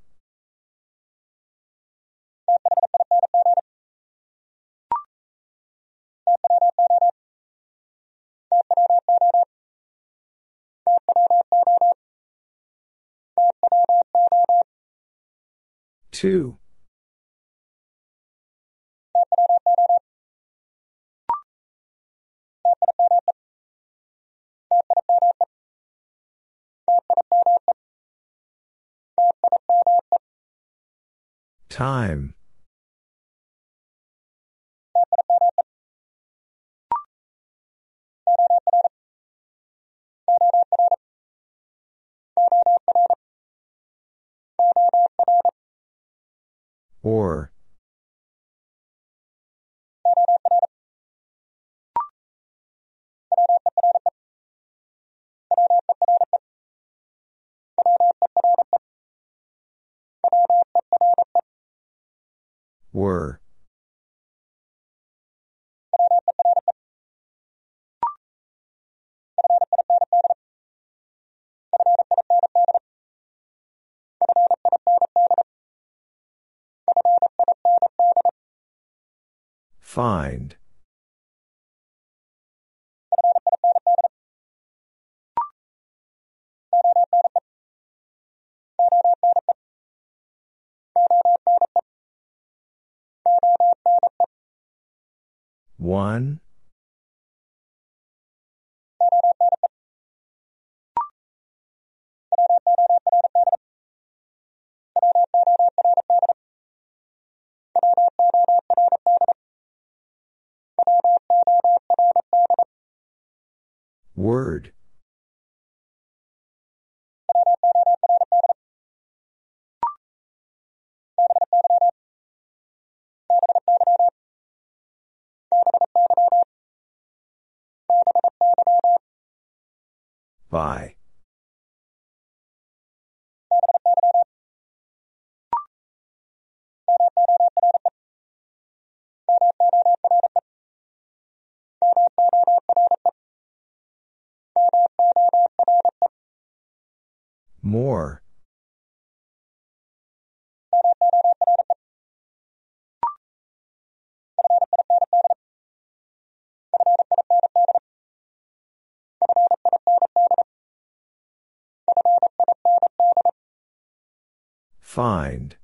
Two. Time. Or. Were. Find. One. Word. By. More. Find.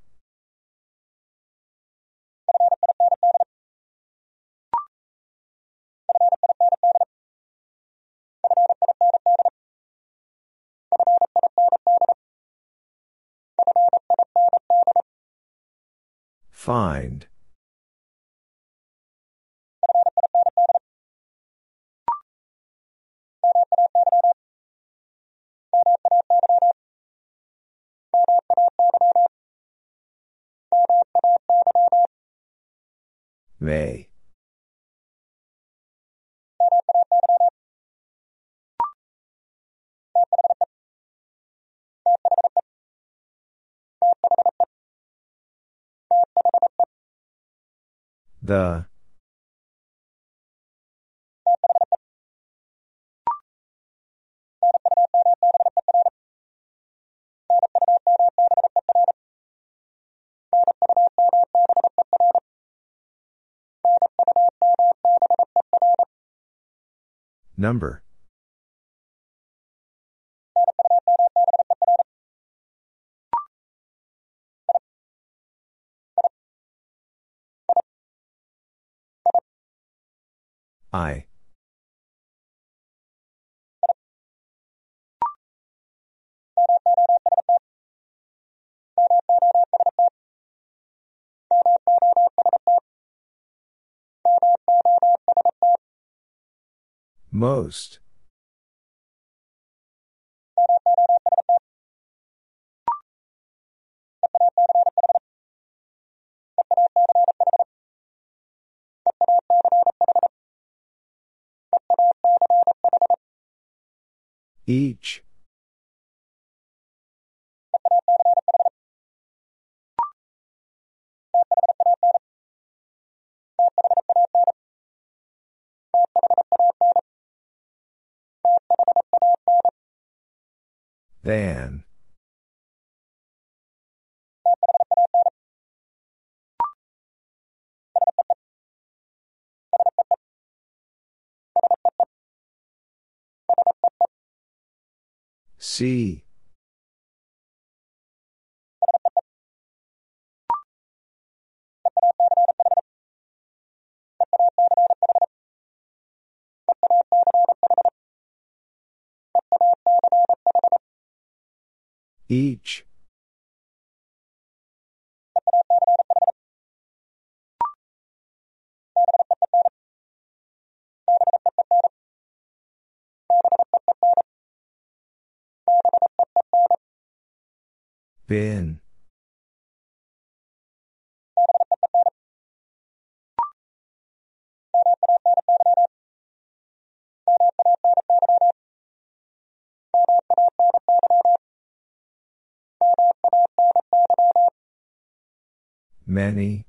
Find. May. The. Number. I. Most. Each. Than. See. Each. Been. Many.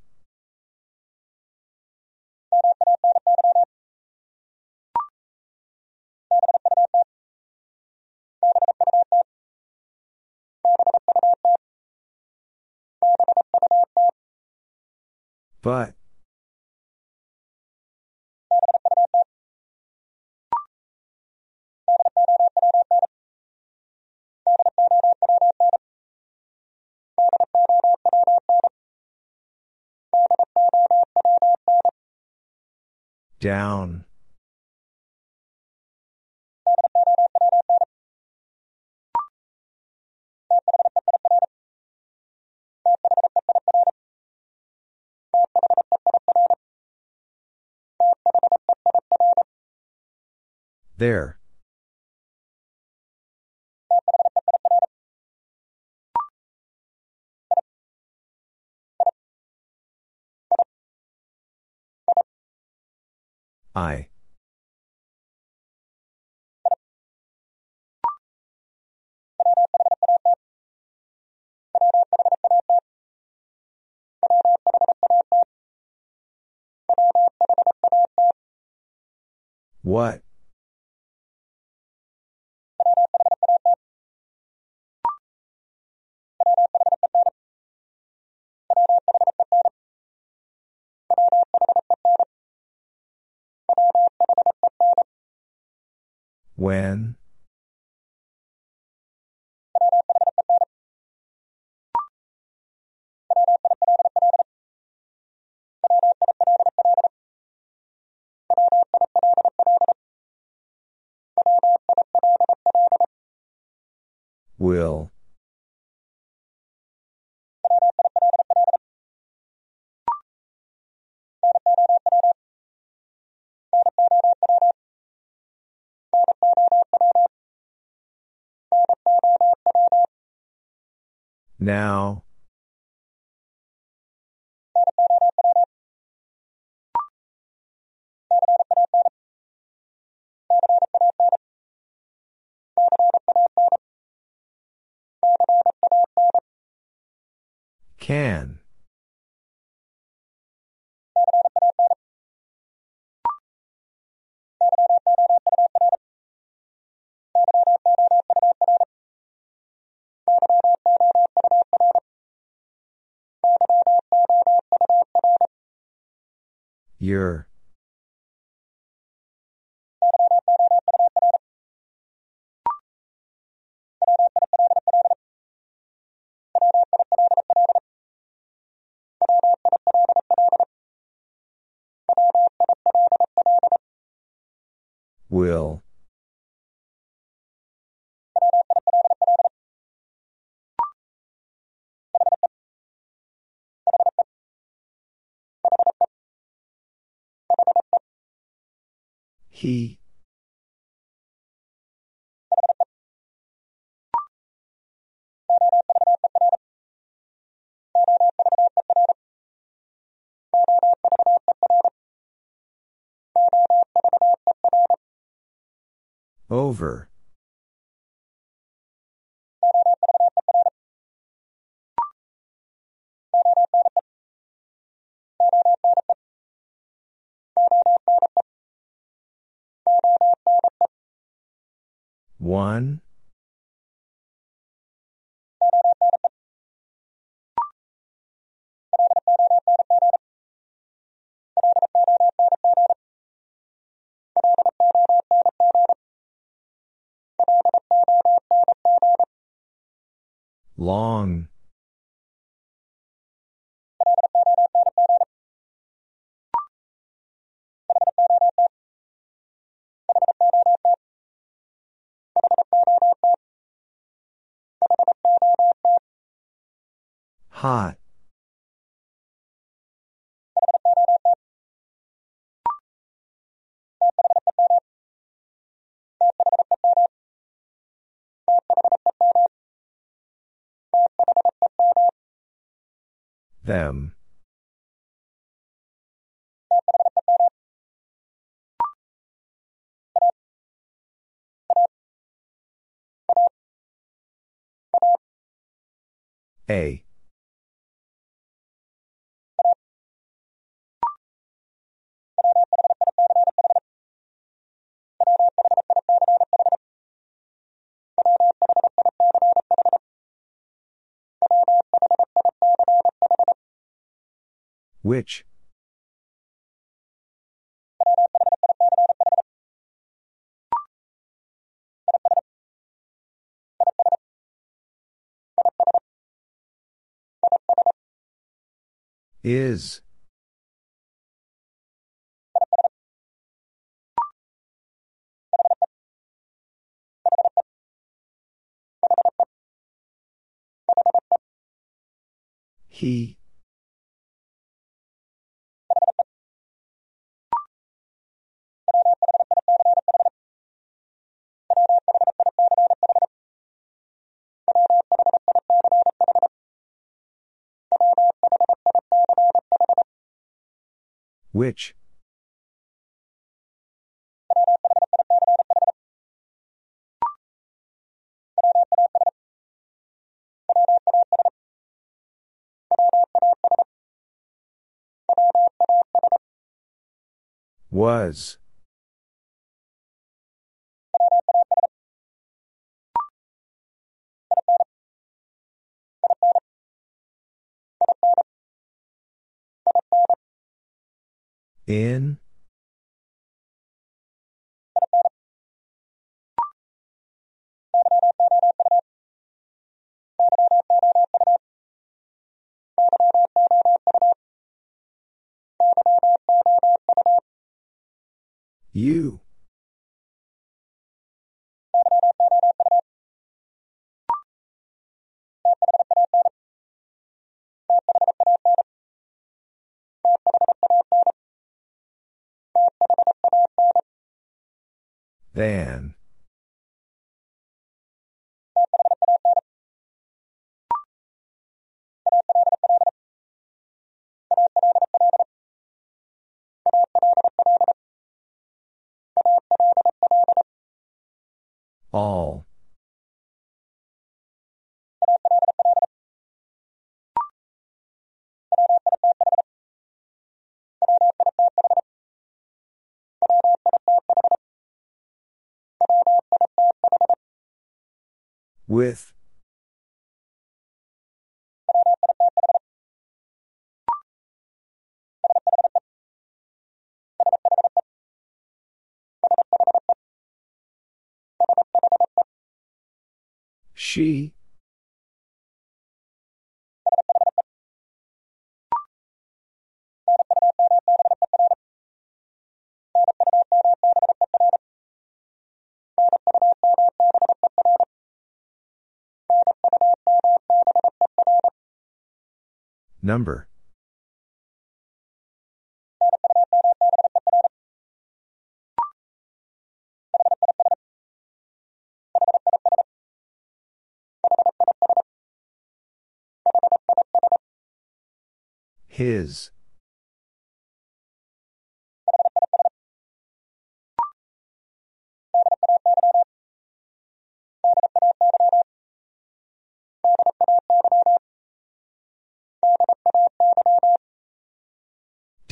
But. Down. There. I. What? When? Will. Now. Can. Your. Will. He. Over. One. Long. Hot. Them. A. Which? Is. He. Which? Was. In? You. Than. All. With. She. Number. His.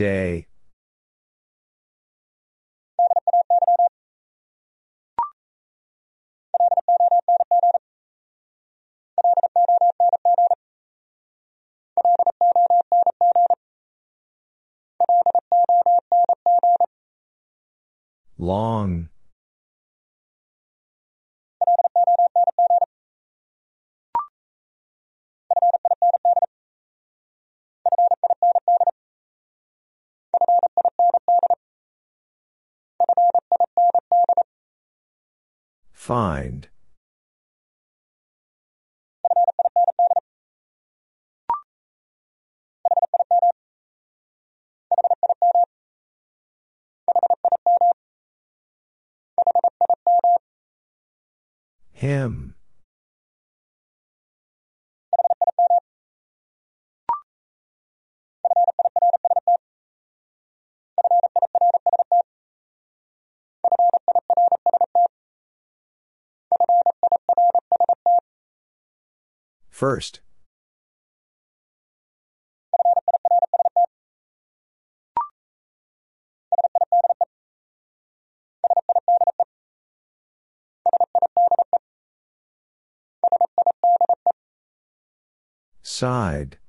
Day. Long. Find. Him. First. Side.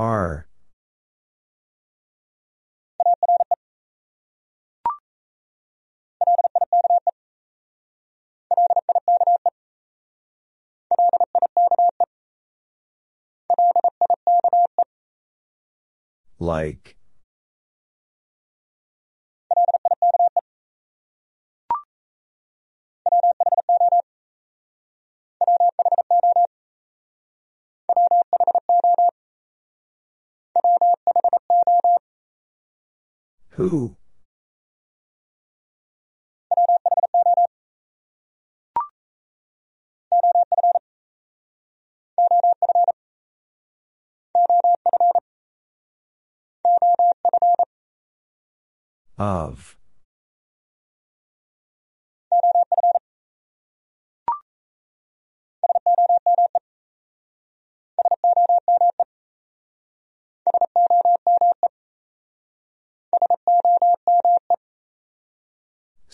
Are. Like. Who? Of.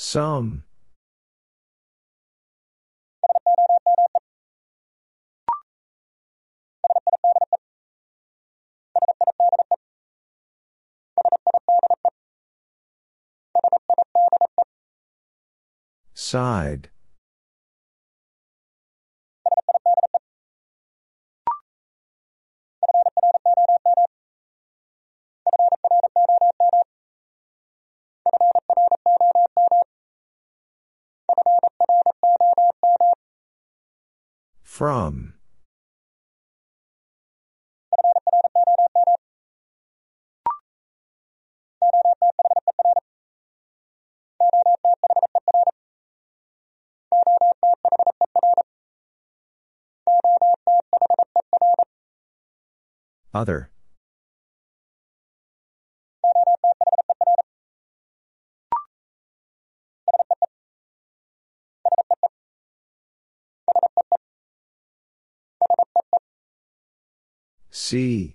Some. Side. From. Other. See.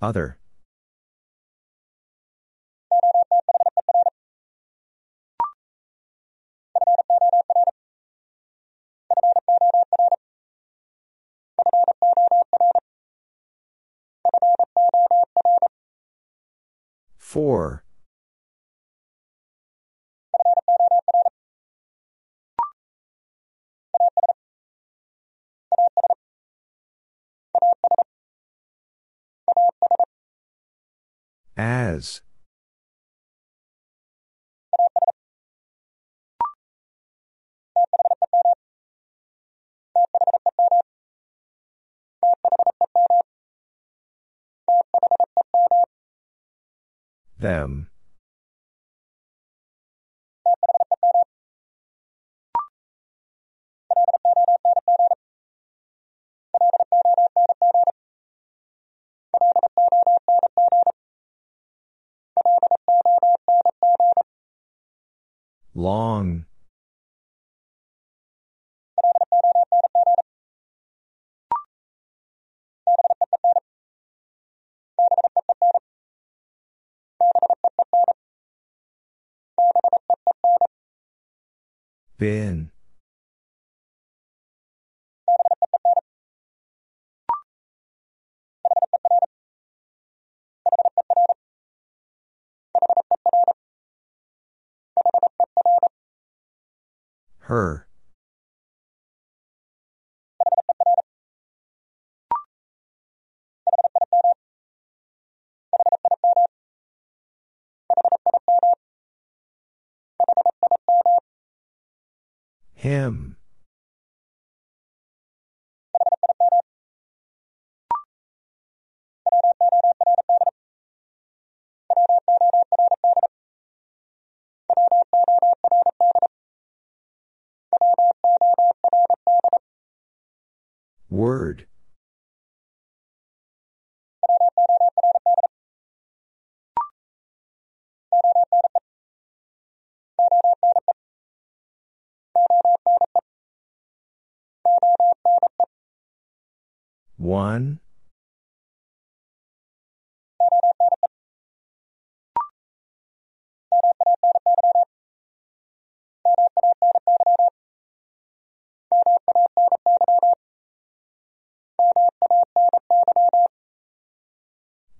Other. For. As. Them. Long. Been. Her. Him. Word. One.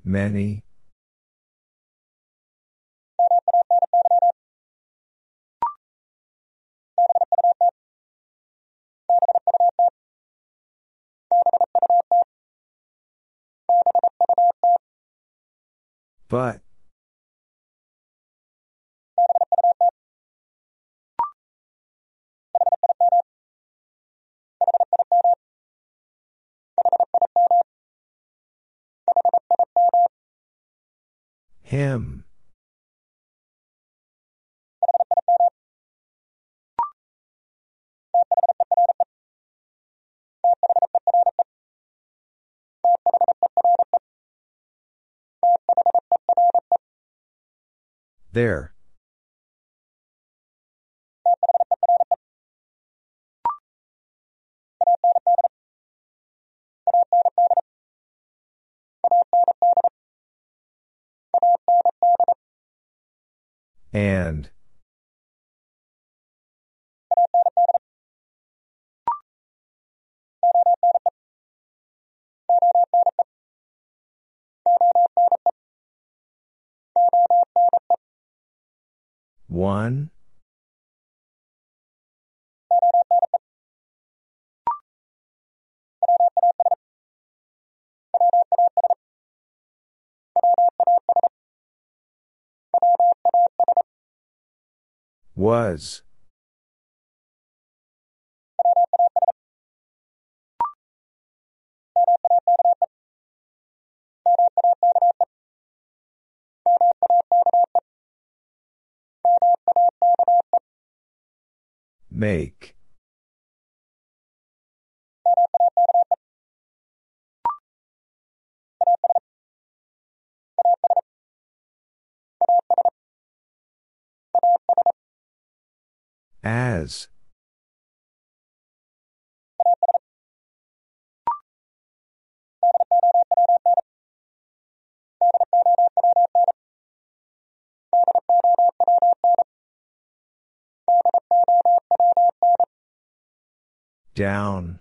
Many. But. Him. There. And. One. Was. Make. As. Down.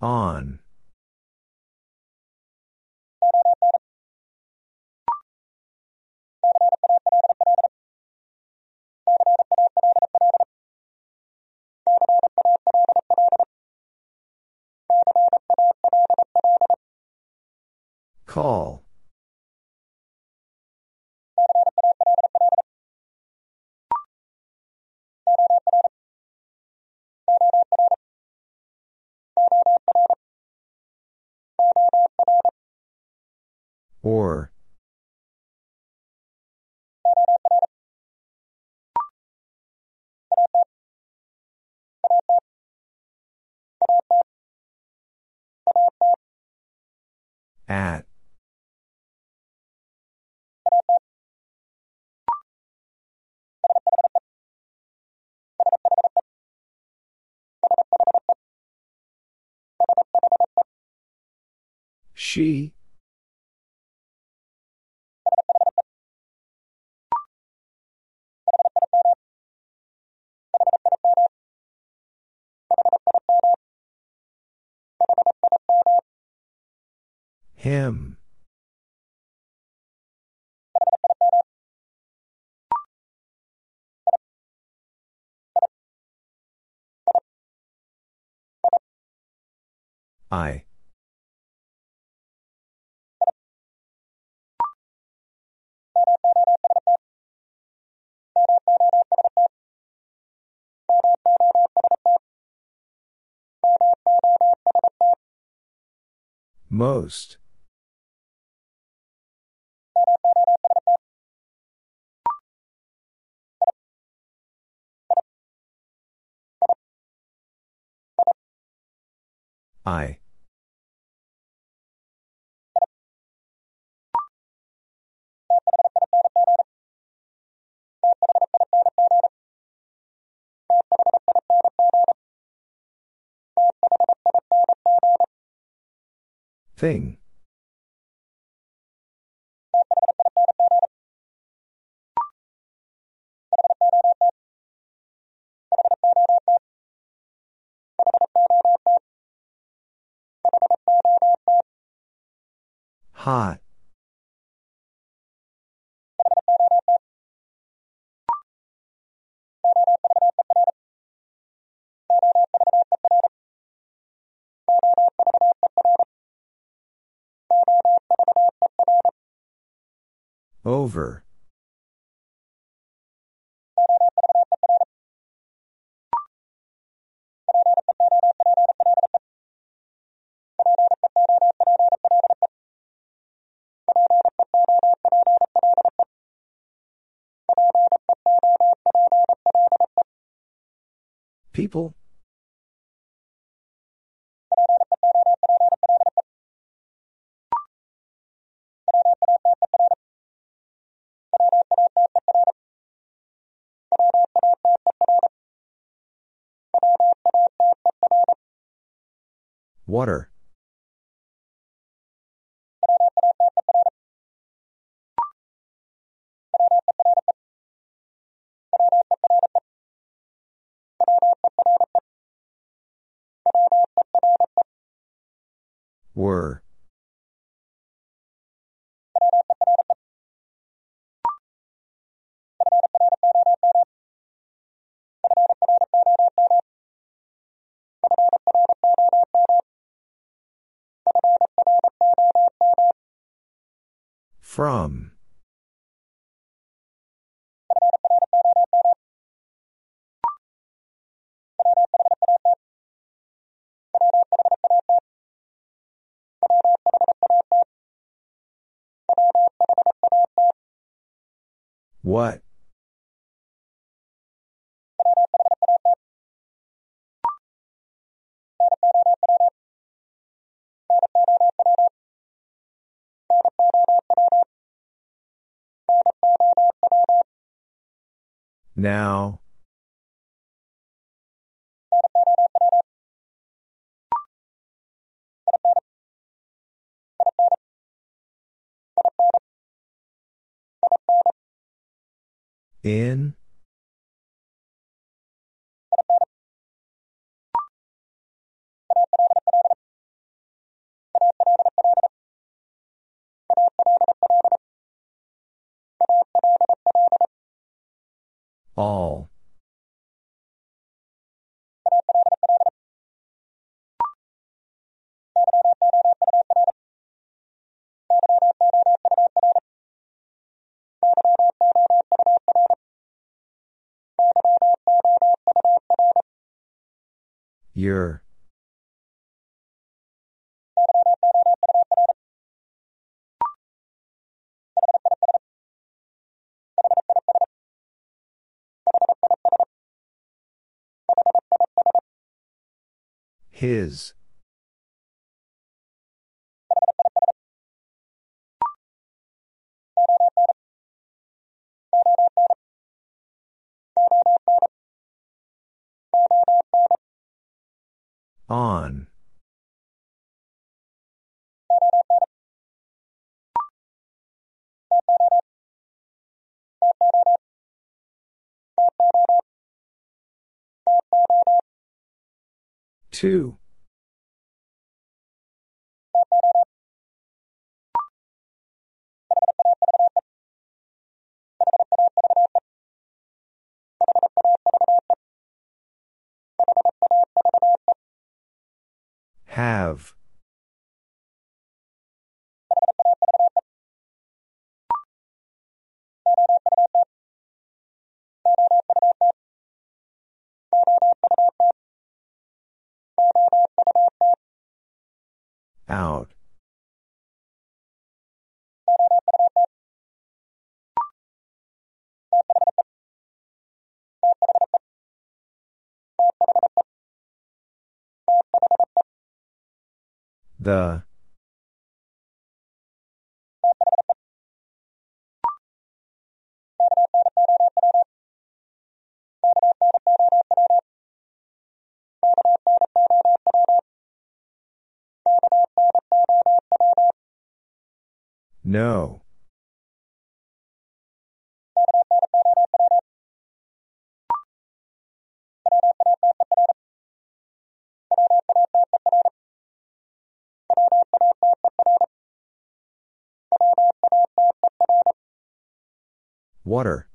On. Call. Or. At. She? Him. I. Most. I. Thing. Hot. Over. People? Water. Were. From. What? Now. In? All. Your. His. On. Two. Have. Out. The. No. Water.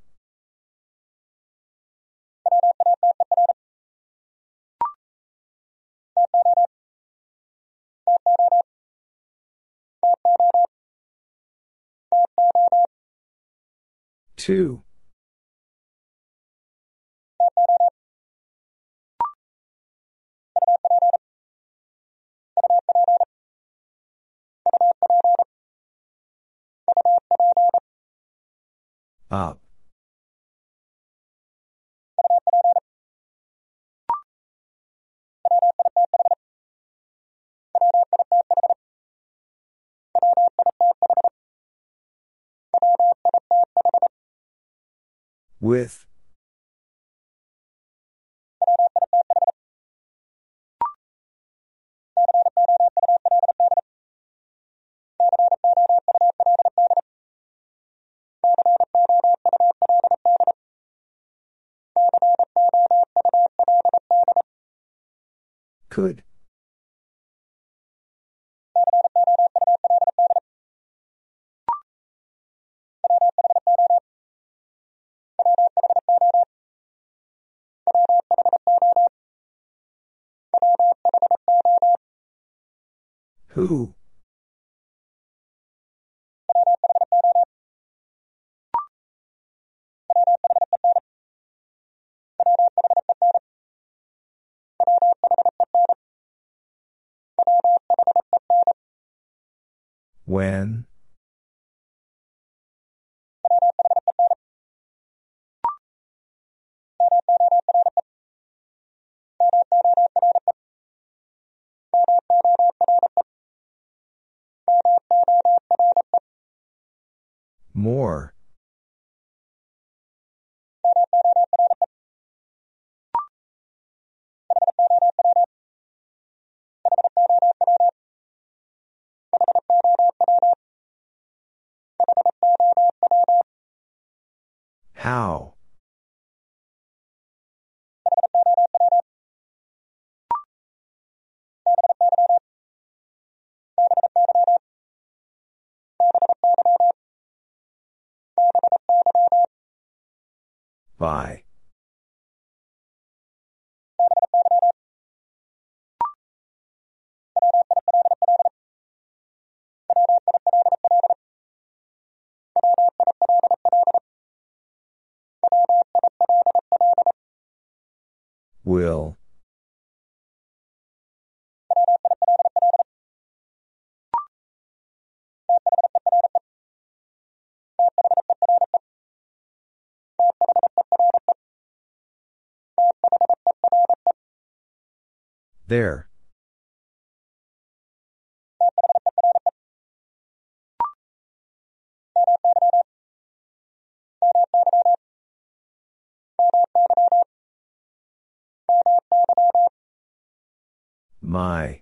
Two. Up. With. Could. Who? When? More. How? By. Will. There. My.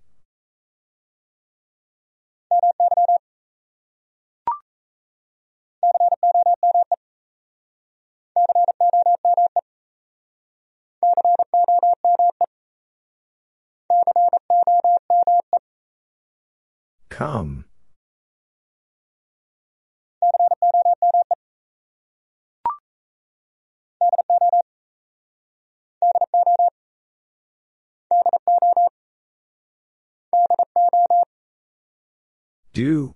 Come. Do.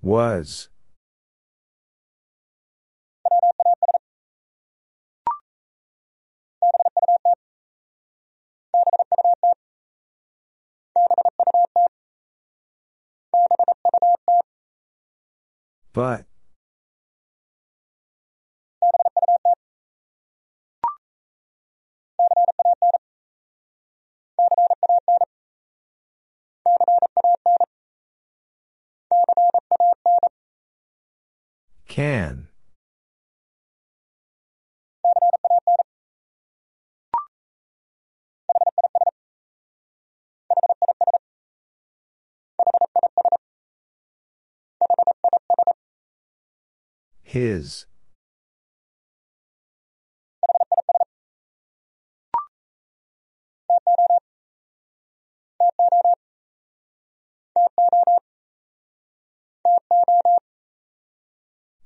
Was. But. Can. His.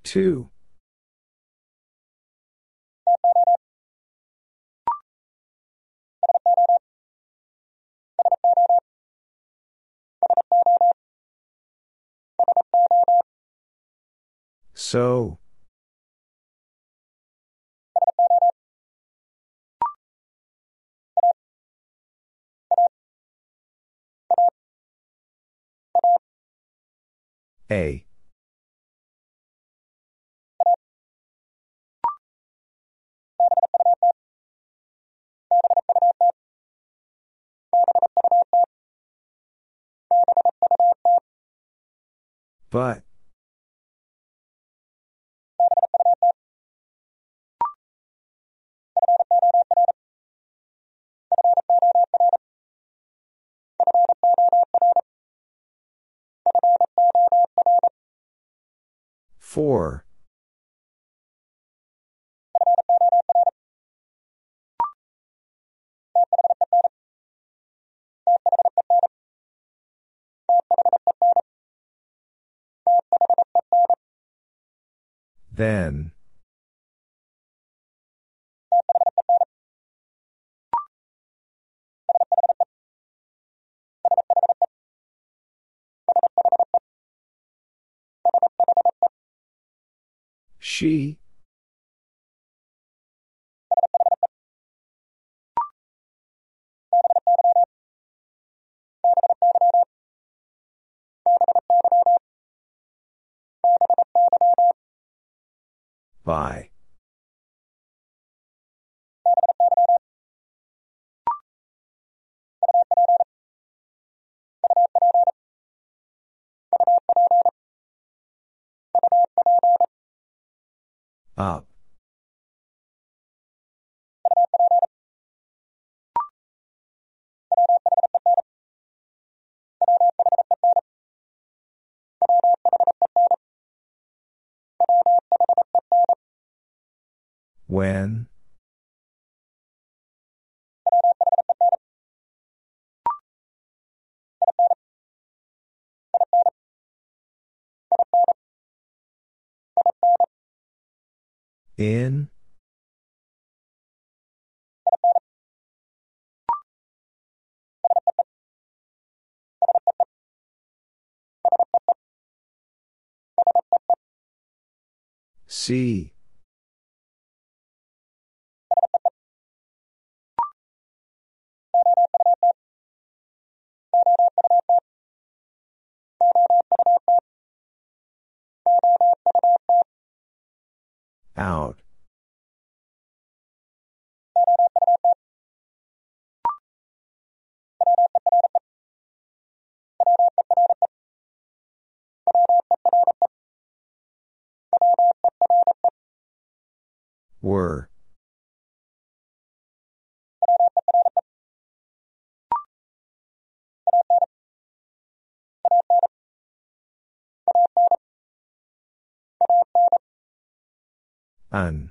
Two. So. A. But. For. Then. She. By. Up. When? In? See. Out. Were. Un.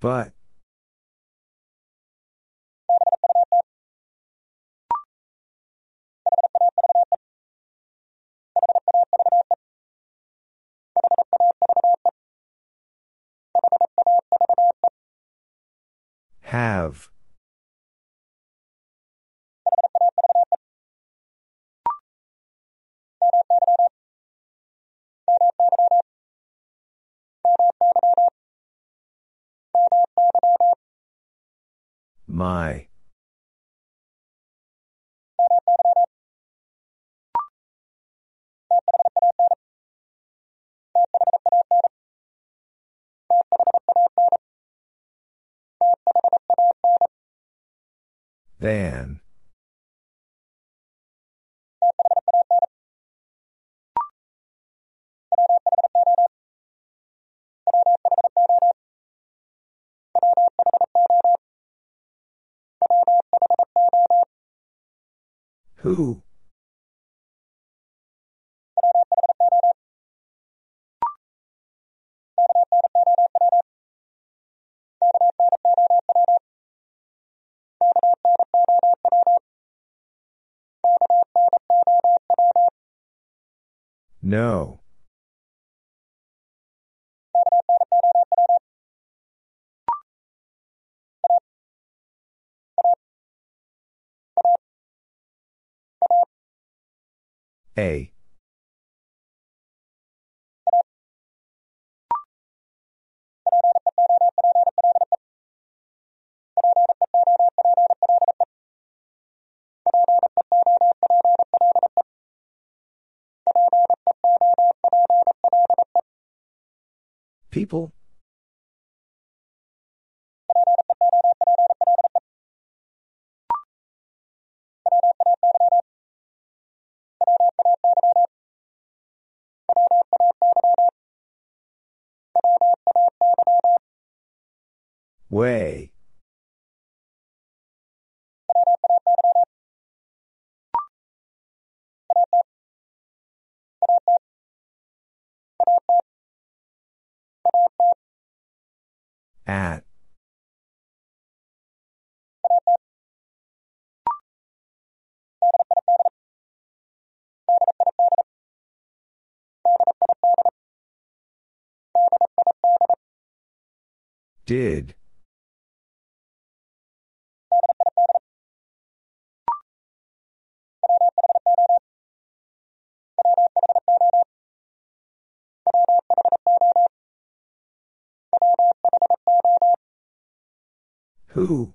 But. Have. My. Than. Who? No. A. People? Way. At. Did. Who?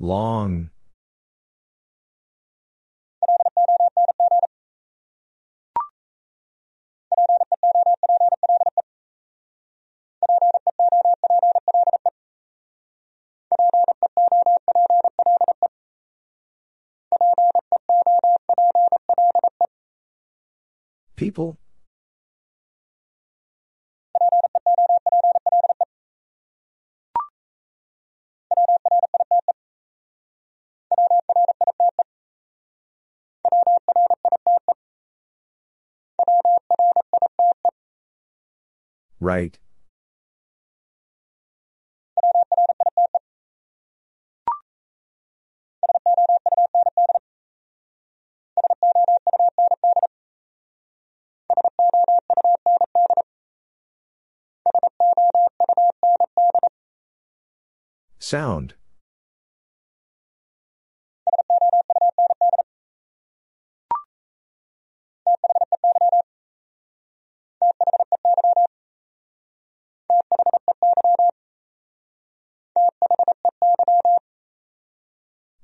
Long. People? Right. Sound.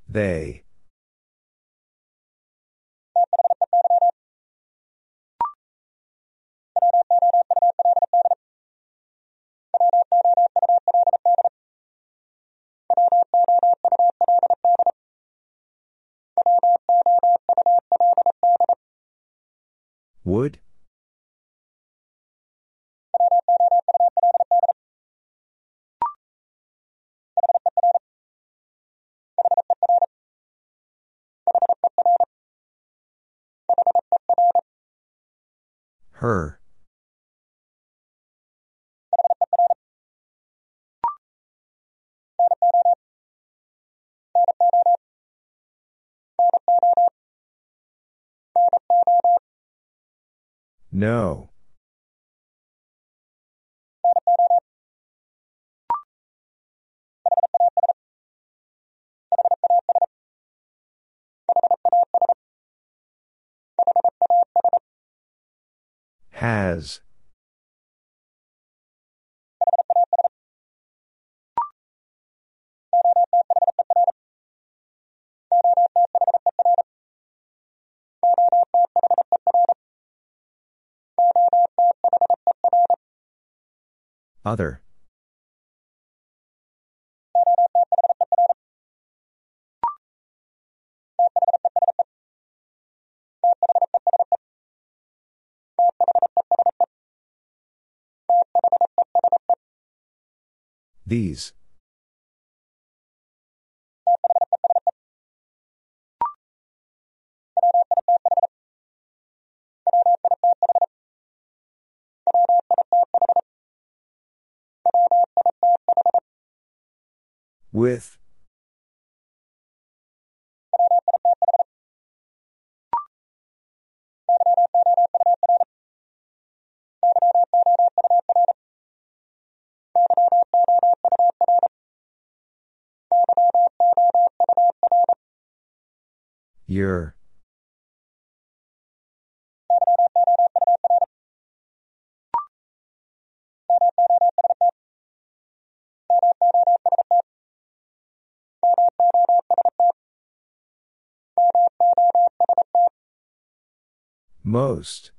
They. Would? Her. No. Has. Other. These. With. Your. Most.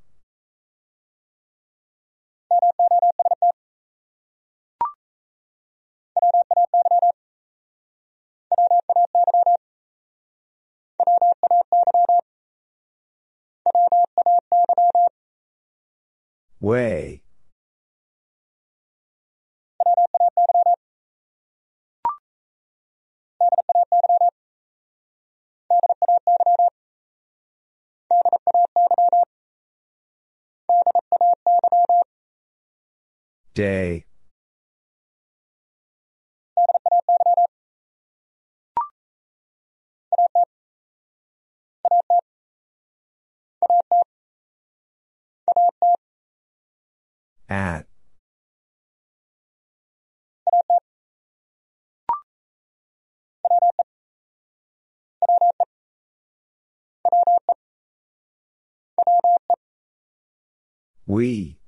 Way. Day. At. We.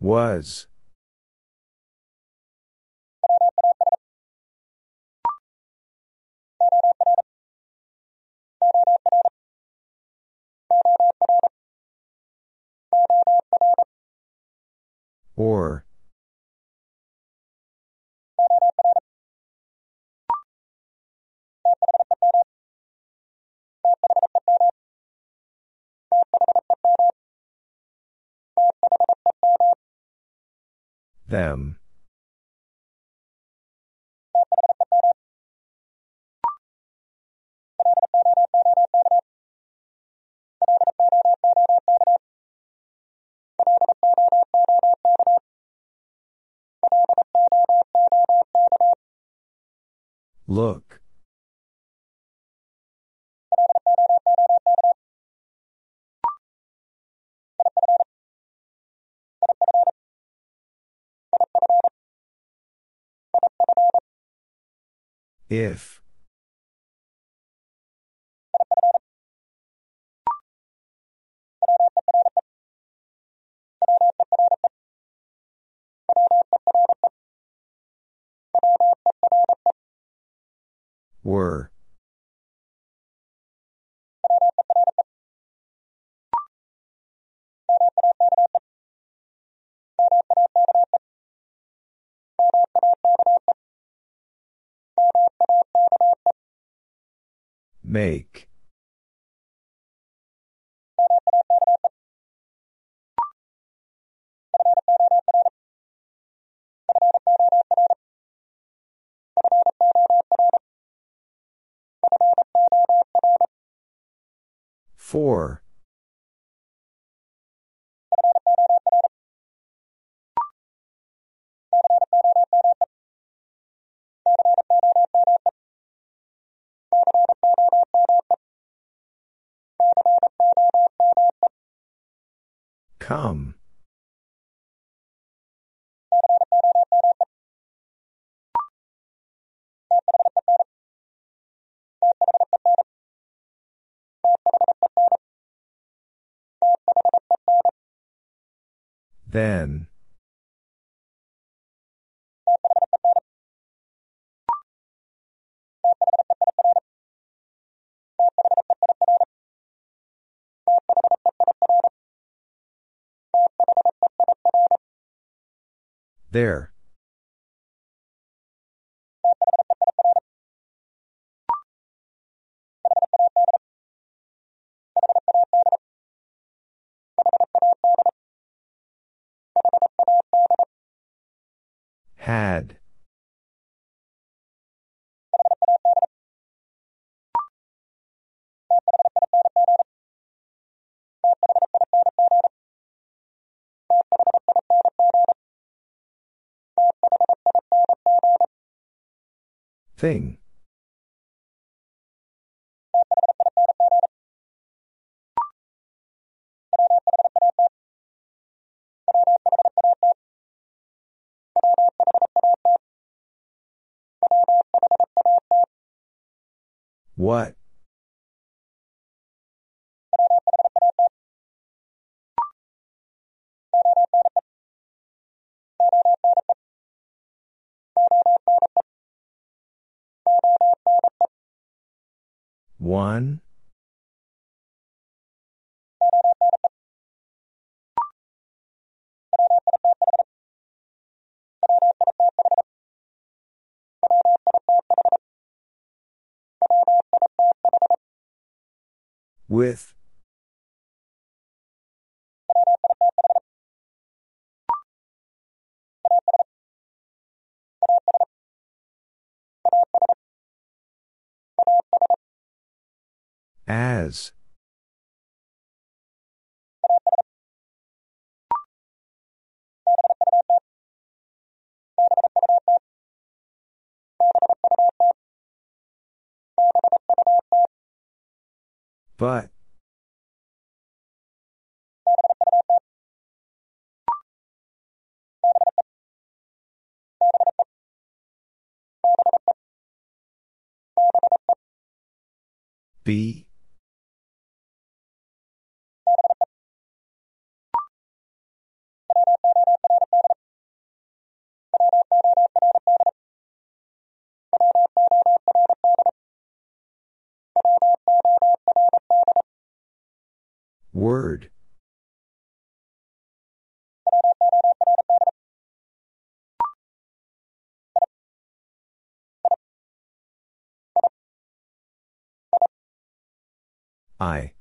Was. Or. Them. Look. If. Were. Make. For. Come. Then. There. Had. Thing. What? One? With. As. But. Be. Word. I.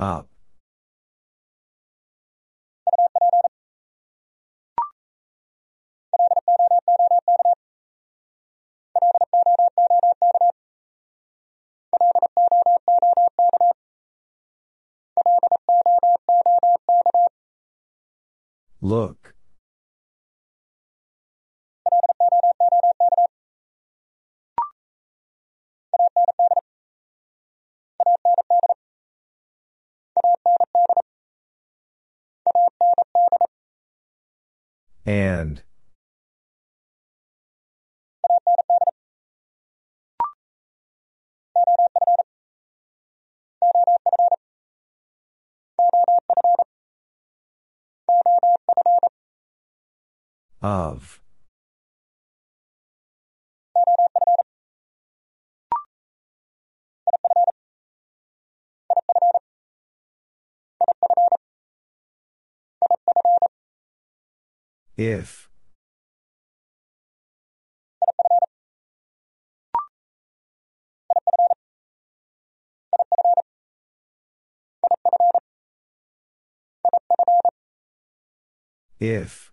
Up. Look. And. Of. If. If.